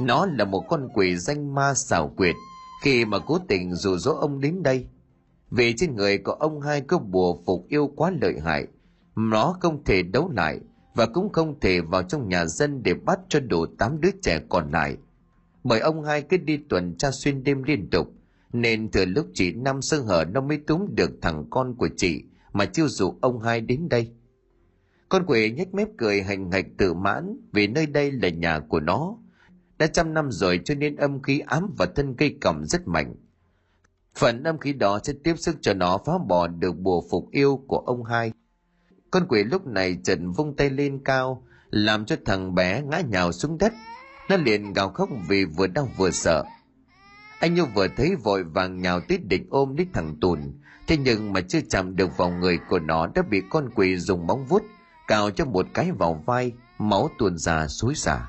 Nó là một con quỷ danh ma xảo quyệt khi mà cố tình dụ dỗ ông đến đây. Vì trên người của ông hai có bùa phục yêu quá lợi hại, nó không thể đấu lại và cũng không thể vào trong nhà dân để bắt cho đủ tám đứa trẻ còn lại. Bởi ông hai cứ đi tuần tra xuyên đêm liên tục, nên từ lúc chị Năm sơ hở nó mới túm được thằng con của chị mà chiêu dụ ông hai đến đây. Con quỷ nhếch mép cười hành hạch tự mãn vì nơi đây là nhà của nó, đã trăm năm rồi cho nên âm khí ám vào thân cây cầm rất mạnh. Phần âm khí đó sẽ tiếp sức cho nó phá bỏ được bùa phục yêu của ông hai. Con quỷ lúc này trần vung tay lên cao, làm cho thằng bé ngã nhào xuống đất. Nó liền gào khóc vì vừa đau vừa sợ. Anh Nhu vừa thấy vội vàng nhào tít định ôm lấy thằng Tùn, thế nhưng mà chưa chạm được vào người của nó đã bị con quỷ dùng móng vuốt cào cho một cái vào vai, máu tuôn ra xối xả.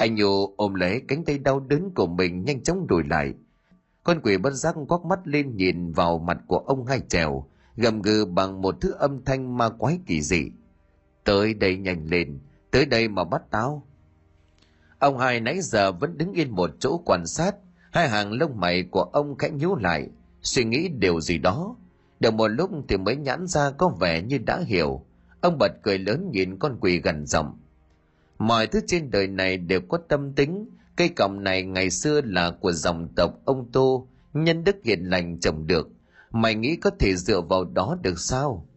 Anh Nhu ôm lấy cánh tay đau đớn của mình nhanh chóng đùi lại. Con quỷ bất giác quắc mắt lên nhìn vào mặt của ông hai trèo, gầm gừ bằng một thứ âm thanh ma quái kỳ dị. Tới đây nhanh lên, tới đây mà bắt tao. Ông hai nãy giờ vẫn đứng yên một chỗ quan sát, hai hàng lông mày của ông khẽ nhíu lại, suy nghĩ điều gì đó. Được một lúc thì mới nhãn ra có vẻ như đã hiểu. Ông bật cười lớn nhìn con quỷ gần giọng mọi thứ trên đời này đều có tâm tính. Cây cọng này ngày xưa là của dòng tộc ông tô. Nhân đức hiền lành trồng được. Mày nghĩ có thể dựa vào đó được sao?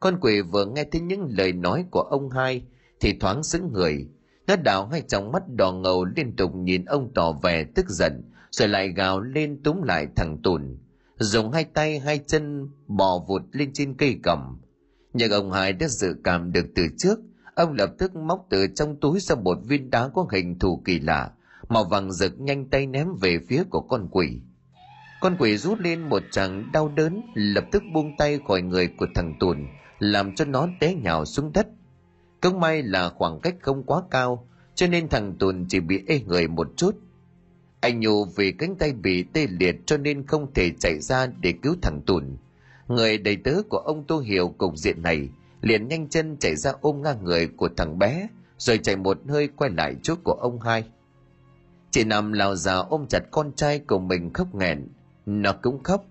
Con quỷ vừa nghe thấy những lời nói của ông hai, thì thoáng sững người. Nó đảo hai trong mắt đỏ ngầu liên tục nhìn ông tỏ vẻ tức giận, rồi lại gào lên túm lại thằng tùn. Dùng hai tay, hai chân bò vụt lên trên cây cẩm nhưng ông hai đã dự cảm được từ trước. Ông lập tức móc từ trong túi ra một viên đá có hình thù kỳ lạ, màu vàng rực nhanh tay ném về phía của con quỷ. Con quỷ rút lên một tràng đau đớn, lập tức buông tay khỏi người của thằng Tùn, làm cho nó té nhào xuống đất. Cũng may là khoảng cách không quá cao, cho nên thằng Tùn chỉ bị ê người một chút. Anh Nhu vì cánh tay bị tê liệt cho nên không thể chạy ra để cứu thằng Tùn. Người đầy tớ của ông Tô Hiểu cục diện này liền nhanh chân chạy ra ôm ngang người của thằng bé rồi chạy một hơi quay lại chỗ của ông hai. Chị nằm lào già ôm chặt con trai của mình khóc nghẹn. Nó cũng khóc.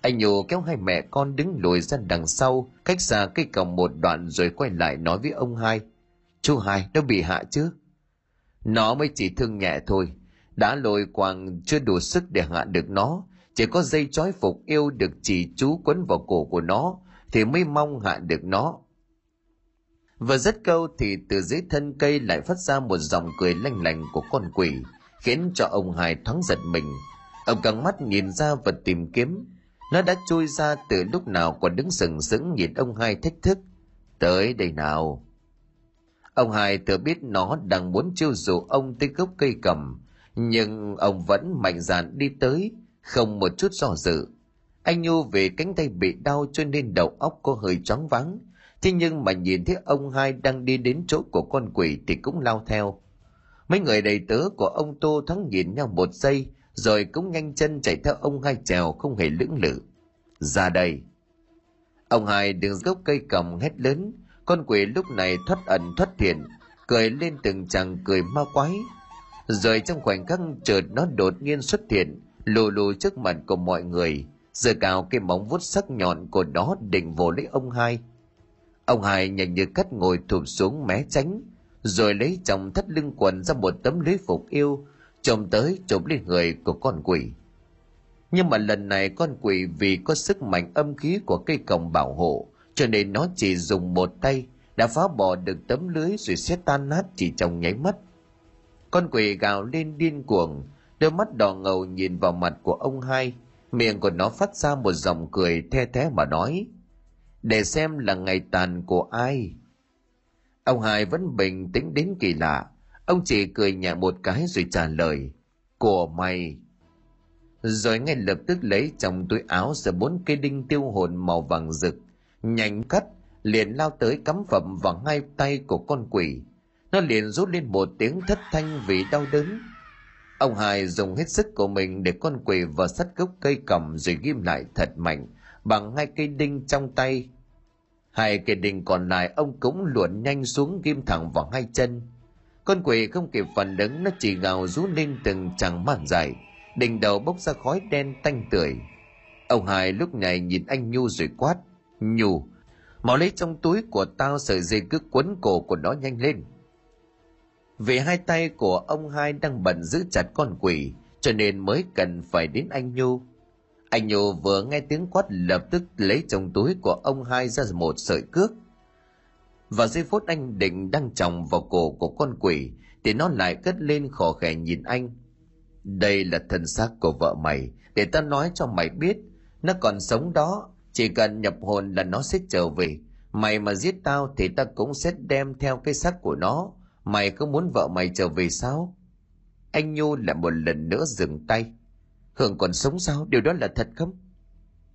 Anh Nhu kéo hai mẹ con đứng lùi ra đằng sau, cách xa cây cầu một đoạn rồi quay lại nói với ông hai. Chú hai, nó bị hạ chứ? Nó mới chỉ thương nhẹ thôi. Đã lôi quàng chưa đủ sức để hạ được nó. Chỉ có dây trói phục yêu được chỉ chú quấn vào cổ của nó thì mới mong hạ được nó. Vừa dứt câu thì từ dưới thân cây lại phát ra một dòng cười lanh lành của con quỷ, khiến cho ông Hải thoáng giật mình. Ông căng mắt nhìn ra và tìm kiếm. Nó đã chui ra từ lúc nào còn đứng sừng sững nhìn ông Hai thách thức. Tới đây nào. Ông Hai thừa biết nó đang muốn chiêu dụ ông tới gốc cây cầm, nhưng ông vẫn mạnh dạn đi tới, không một chút do dự. Anh Nhu về cánh tay bị đau cho nên đầu óc có hơi chóng vắng, thế nhưng mà nhìn thấy ông hai đang đi đến chỗ của con quỷ thì cũng lao theo. Mấy người đầy tớ của ông tô thoáng nhìn nhau một giây, rồi cũng nhanh chân chạy theo ông hai trèo không hề lưỡng lự. Ra đây. Ông hai đứng gốc cây cầm hét lớn. Con quỷ lúc này thoát ẩn thoát hiện, cười lên từng chàng cười ma quái. Rồi trong khoảnh khắc chợt nó đột nhiên xuất hiện, lù lù trước mặt của mọi người, giơ cao cái móng vuốt sắc nhọn của nó định vồ lấy ông hai. Ông hai nhanh như cắt ngồi thụp xuống mé tránh, rồi lấy trong thắt lưng quần ra một tấm lưới phục yêu, chồng tới trộm lên người của con quỷ. Nhưng mà lần này con quỷ vì có sức mạnh âm khí của cây còng bảo hộ, cho nên nó chỉ dùng một tay đã phá bỏ được tấm lưới rồi xét tan nát chỉ trong nháy mắt. Con quỷ gào lên điên cuồng, đôi mắt đỏ ngầu nhìn vào mặt của ông hai, miệng của nó phát ra một dòng cười the thế mà nói – để xem là ngày tàn của ai. Ông Hai vẫn bình tĩnh đến kỳ lạ, ông chỉ cười nhẹ một cái rồi trả lời, của mày. Rồi ngay lập tức lấy trong túi áo ra bốn cây đinh tiêu hồn màu vàng rực, nhanh cắt, liền lao tới cắm phẩm vào hai tay của con quỷ. Nó liền rút lên một tiếng thất thanh vì đau đớn. Ông Hai dùng hết sức của mình để con quỷ vào sắt gốc cây cầm rồi ghim lại thật mạnh bằng hai cây đinh trong tay. Hai cây đinh còn lại, ông cũng luồn nhanh xuống ghim thẳng vào hai chân. Con quỷ không kịp phản ứng, nó chỉ gào rú lên từng chẳng màn dài. Đỉnh đầu bốc ra khói đen tanh tưởi. Ông hai lúc này nhìn anh nhu rồi quát, nhu, mau lấy trong túi của tao sợi dây cứ quấn cổ của nó nhanh lên. Vì hai tay của ông hai đang bận giữ chặt con quỷ, cho nên mới cần phải đến anh nhu anh Nhu vừa nghe tiếng quát lập tức lấy trong túi của ông hai ra một sợi cước. và giây phút anh định đang chồng vào cổ của con quỷ thì nó lại cất lên khò khè nhìn anh. Đây là thân xác của vợ mày, để ta nói cho mày biết, nó còn sống đó, chỉ cần nhập hồn là nó sẽ trở về. Mày mà giết tao thì ta cũng sẽ đem theo cái xác của nó. Mày có muốn vợ mày trở về sao? Anh Nhu lại một lần nữa dừng tay Hương còn sống sao? Điều đó là thật không?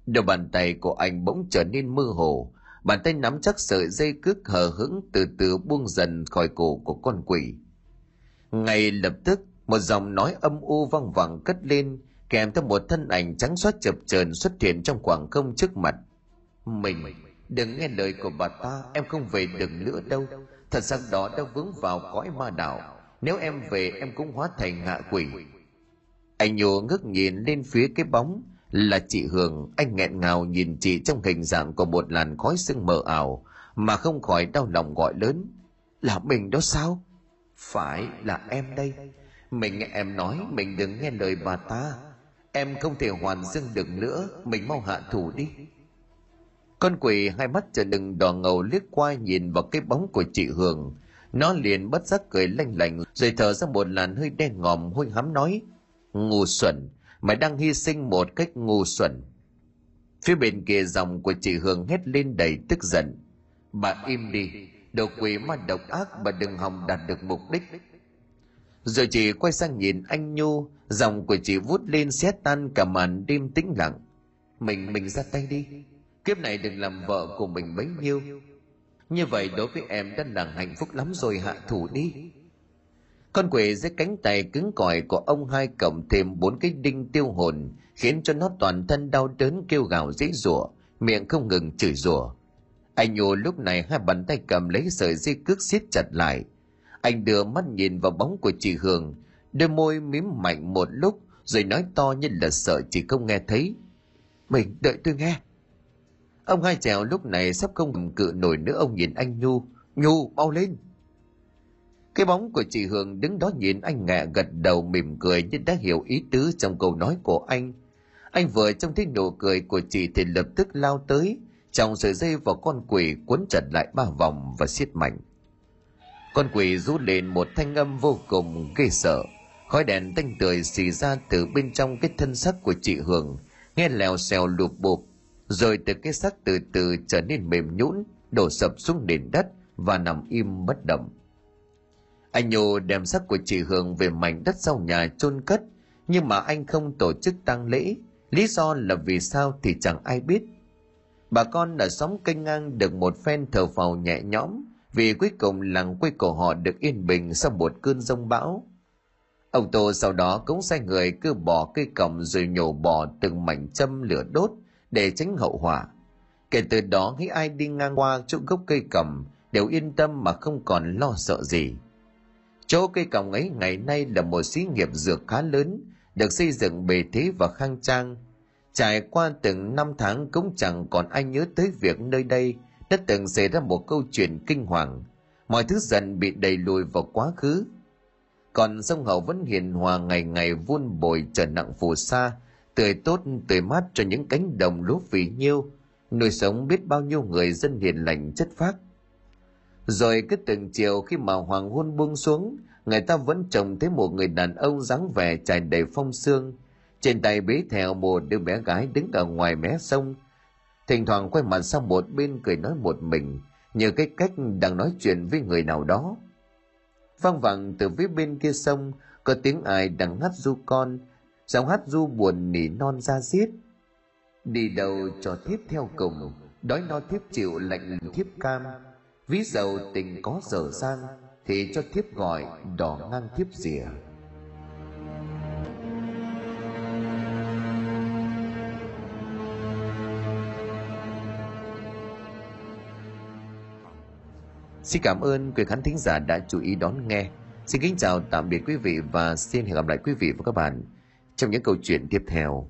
Đầu bàn tay của anh bỗng trở nên mơ hồ. Bàn tay nắm chắc sợi dây cước hờ hững từ từ buông dần khỏi cổ của con quỷ. Ngay lập tức, một dòng nói âm u văng vẳng cất lên, kèm theo một thân ảnh trắng xóa chập chờn xuất hiện trong khoảng không trước mặt. Mình, đừng nghe lời của bà ta, em không về được nữa đâu. Thật ra đó đã vướng vào cõi ma đạo. Nếu em về em cũng hóa thành hạ quỷ anh nhô ngước nhìn lên phía cái bóng là chị hường. Anh nghẹn ngào nhìn chị trong hình dạng của một làn khói sương mờ ảo mà không khỏi đau lòng gọi lớn. Là mình đó sao? Phải là em đây. Mình nghe em nói, mình đừng nghe lời bà ta. Em không thể hoàn dương được nữa. Mình mau hạ thủ đi. Con quỷ hai mắt trở đừng đỏ ngầu liếc qua nhìn vào cái bóng của chị hường. Nó liền bất giác cười lanh lành rồi thở ra một làn hơi đen ngòm hôi hám nói ngu xuẩn mày đang hy sinh một cách ngu xuẩn. Phía bên kia dòng của chị hương hét lên đầy tức giận. Bà im đi, đồ quỷ ma độc ác bà đừng hòng đạt được mục đích. Rồi chị quay sang nhìn anh nhu, dòng của chị vút lên xé tan cả màn đêm tĩnh lặng. Mình mình ra tay đi, kiếp này đừng làm vợ của mình bấy nhiêu. Như vậy đối với em đã là hạnh phúc lắm rồi, hạ thủ đi con quỷ dưới cánh tay cứng cỏi của ông hai cộng thêm bốn cái đinh tiêu hồn, khiến cho nó toàn thân đau đớn kêu gào dễ rủa miệng không ngừng chửi rủa. Anh nhô lúc này hai bàn tay cầm lấy sợi dây cước siết chặt lại. Anh đưa mắt nhìn vào bóng của chị hường, đôi môi mím mạnh một lúc, rồi nói to như là sợ chị không nghe thấy. Mình đợi tôi nghe. Ông hai trèo lúc này sắp không cầm cự nổi nữa, ông nhìn anh nhu. Nhu, mau lên cái bóng của chị hường đứng đó nhìn anh ngẹ gật đầu mỉm cười như đã hiểu ý tứ trong câu nói của anh. Anh vừa trông thấy nụ cười của chị thì lập tức lao tới, trong sợi dây vào con quỷ cuốn chặt lại ba vòng và siết mạnh. Con quỷ rú lên một thanh âm vô cùng ghê sợ. Khói đèn tanh tưởi xì ra từ bên trong cái thân sắc của chị hường nghe lèo xèo lụp bụp, rồi từ cái xác từ từ trở nên mềm nhũn, đổ sập xuống nền đất và nằm im bất động anh nhô đem xác của chị hường về mảnh đất sau nhà chôn cất, nhưng mà anh không tổ chức tang lễ. Lý do là vì sao thì chẳng ai biết. Bà con ở xóm kênh ngang được một phen thờ phào nhẹ nhõm, vì cuối cùng làng quê của họ được yên bình sau một cơn rông bão. Ông tô sau đó cũng sai người cứ bỏ cây còng rồi nhổ bỏ từng mảnh châm lửa đốt để tránh hậu họa. Kể từ đó khi ai đi ngang qua chỗ gốc cây cầm đều yên tâm mà không còn lo sợ gì chỗ cây còng ấy ngày nay là một xí nghiệp dược khá lớn, được xây dựng bề thế và khang trang. Trải qua từng năm tháng cũng chẳng còn ai nhớ tới việc nơi đây đã từng xảy ra một câu chuyện kinh hoàng. Mọi thứ dần bị đẩy lùi vào quá khứ. Còn sông hậu vẫn hiền hòa ngày ngày vun bồi trở nặng phù sa, tươi tốt, tươi mát cho những cánh đồng lúa phì nhiêu. Nuôi sống biết bao nhiêu người dân hiền lành chất phác rồi cứ từng chiều khi mà hoàng hôn buông xuống, người ta vẫn trông thấy một người đàn ông dáng vẻ trải đầy phong sương. Trên tay bế theo một đứa bé gái đứng ở ngoài mé sông. Thỉnh thoảng quay mặt sang một bên cười nói một mình như cái cách đang nói chuyện với người nào đó. Vang vẳng từ phía bên kia sông, có tiếng ai đang hát du con. Giọng hát du buồn nỉ non ra giết đi đầu cho thiếp theo cùng, đói no thiếp chịu lạnh thiếp cam ví dầu tình có dở sang thì cho thiếp gọi đỏ ngang thiếp rìa Xin cảm ơn quý khán thính giả đã chú ý đón nghe. Xin kính chào tạm biệt quý vị và xin hẹn gặp lại quý vị và các bạn trong những câu chuyện tiếp theo.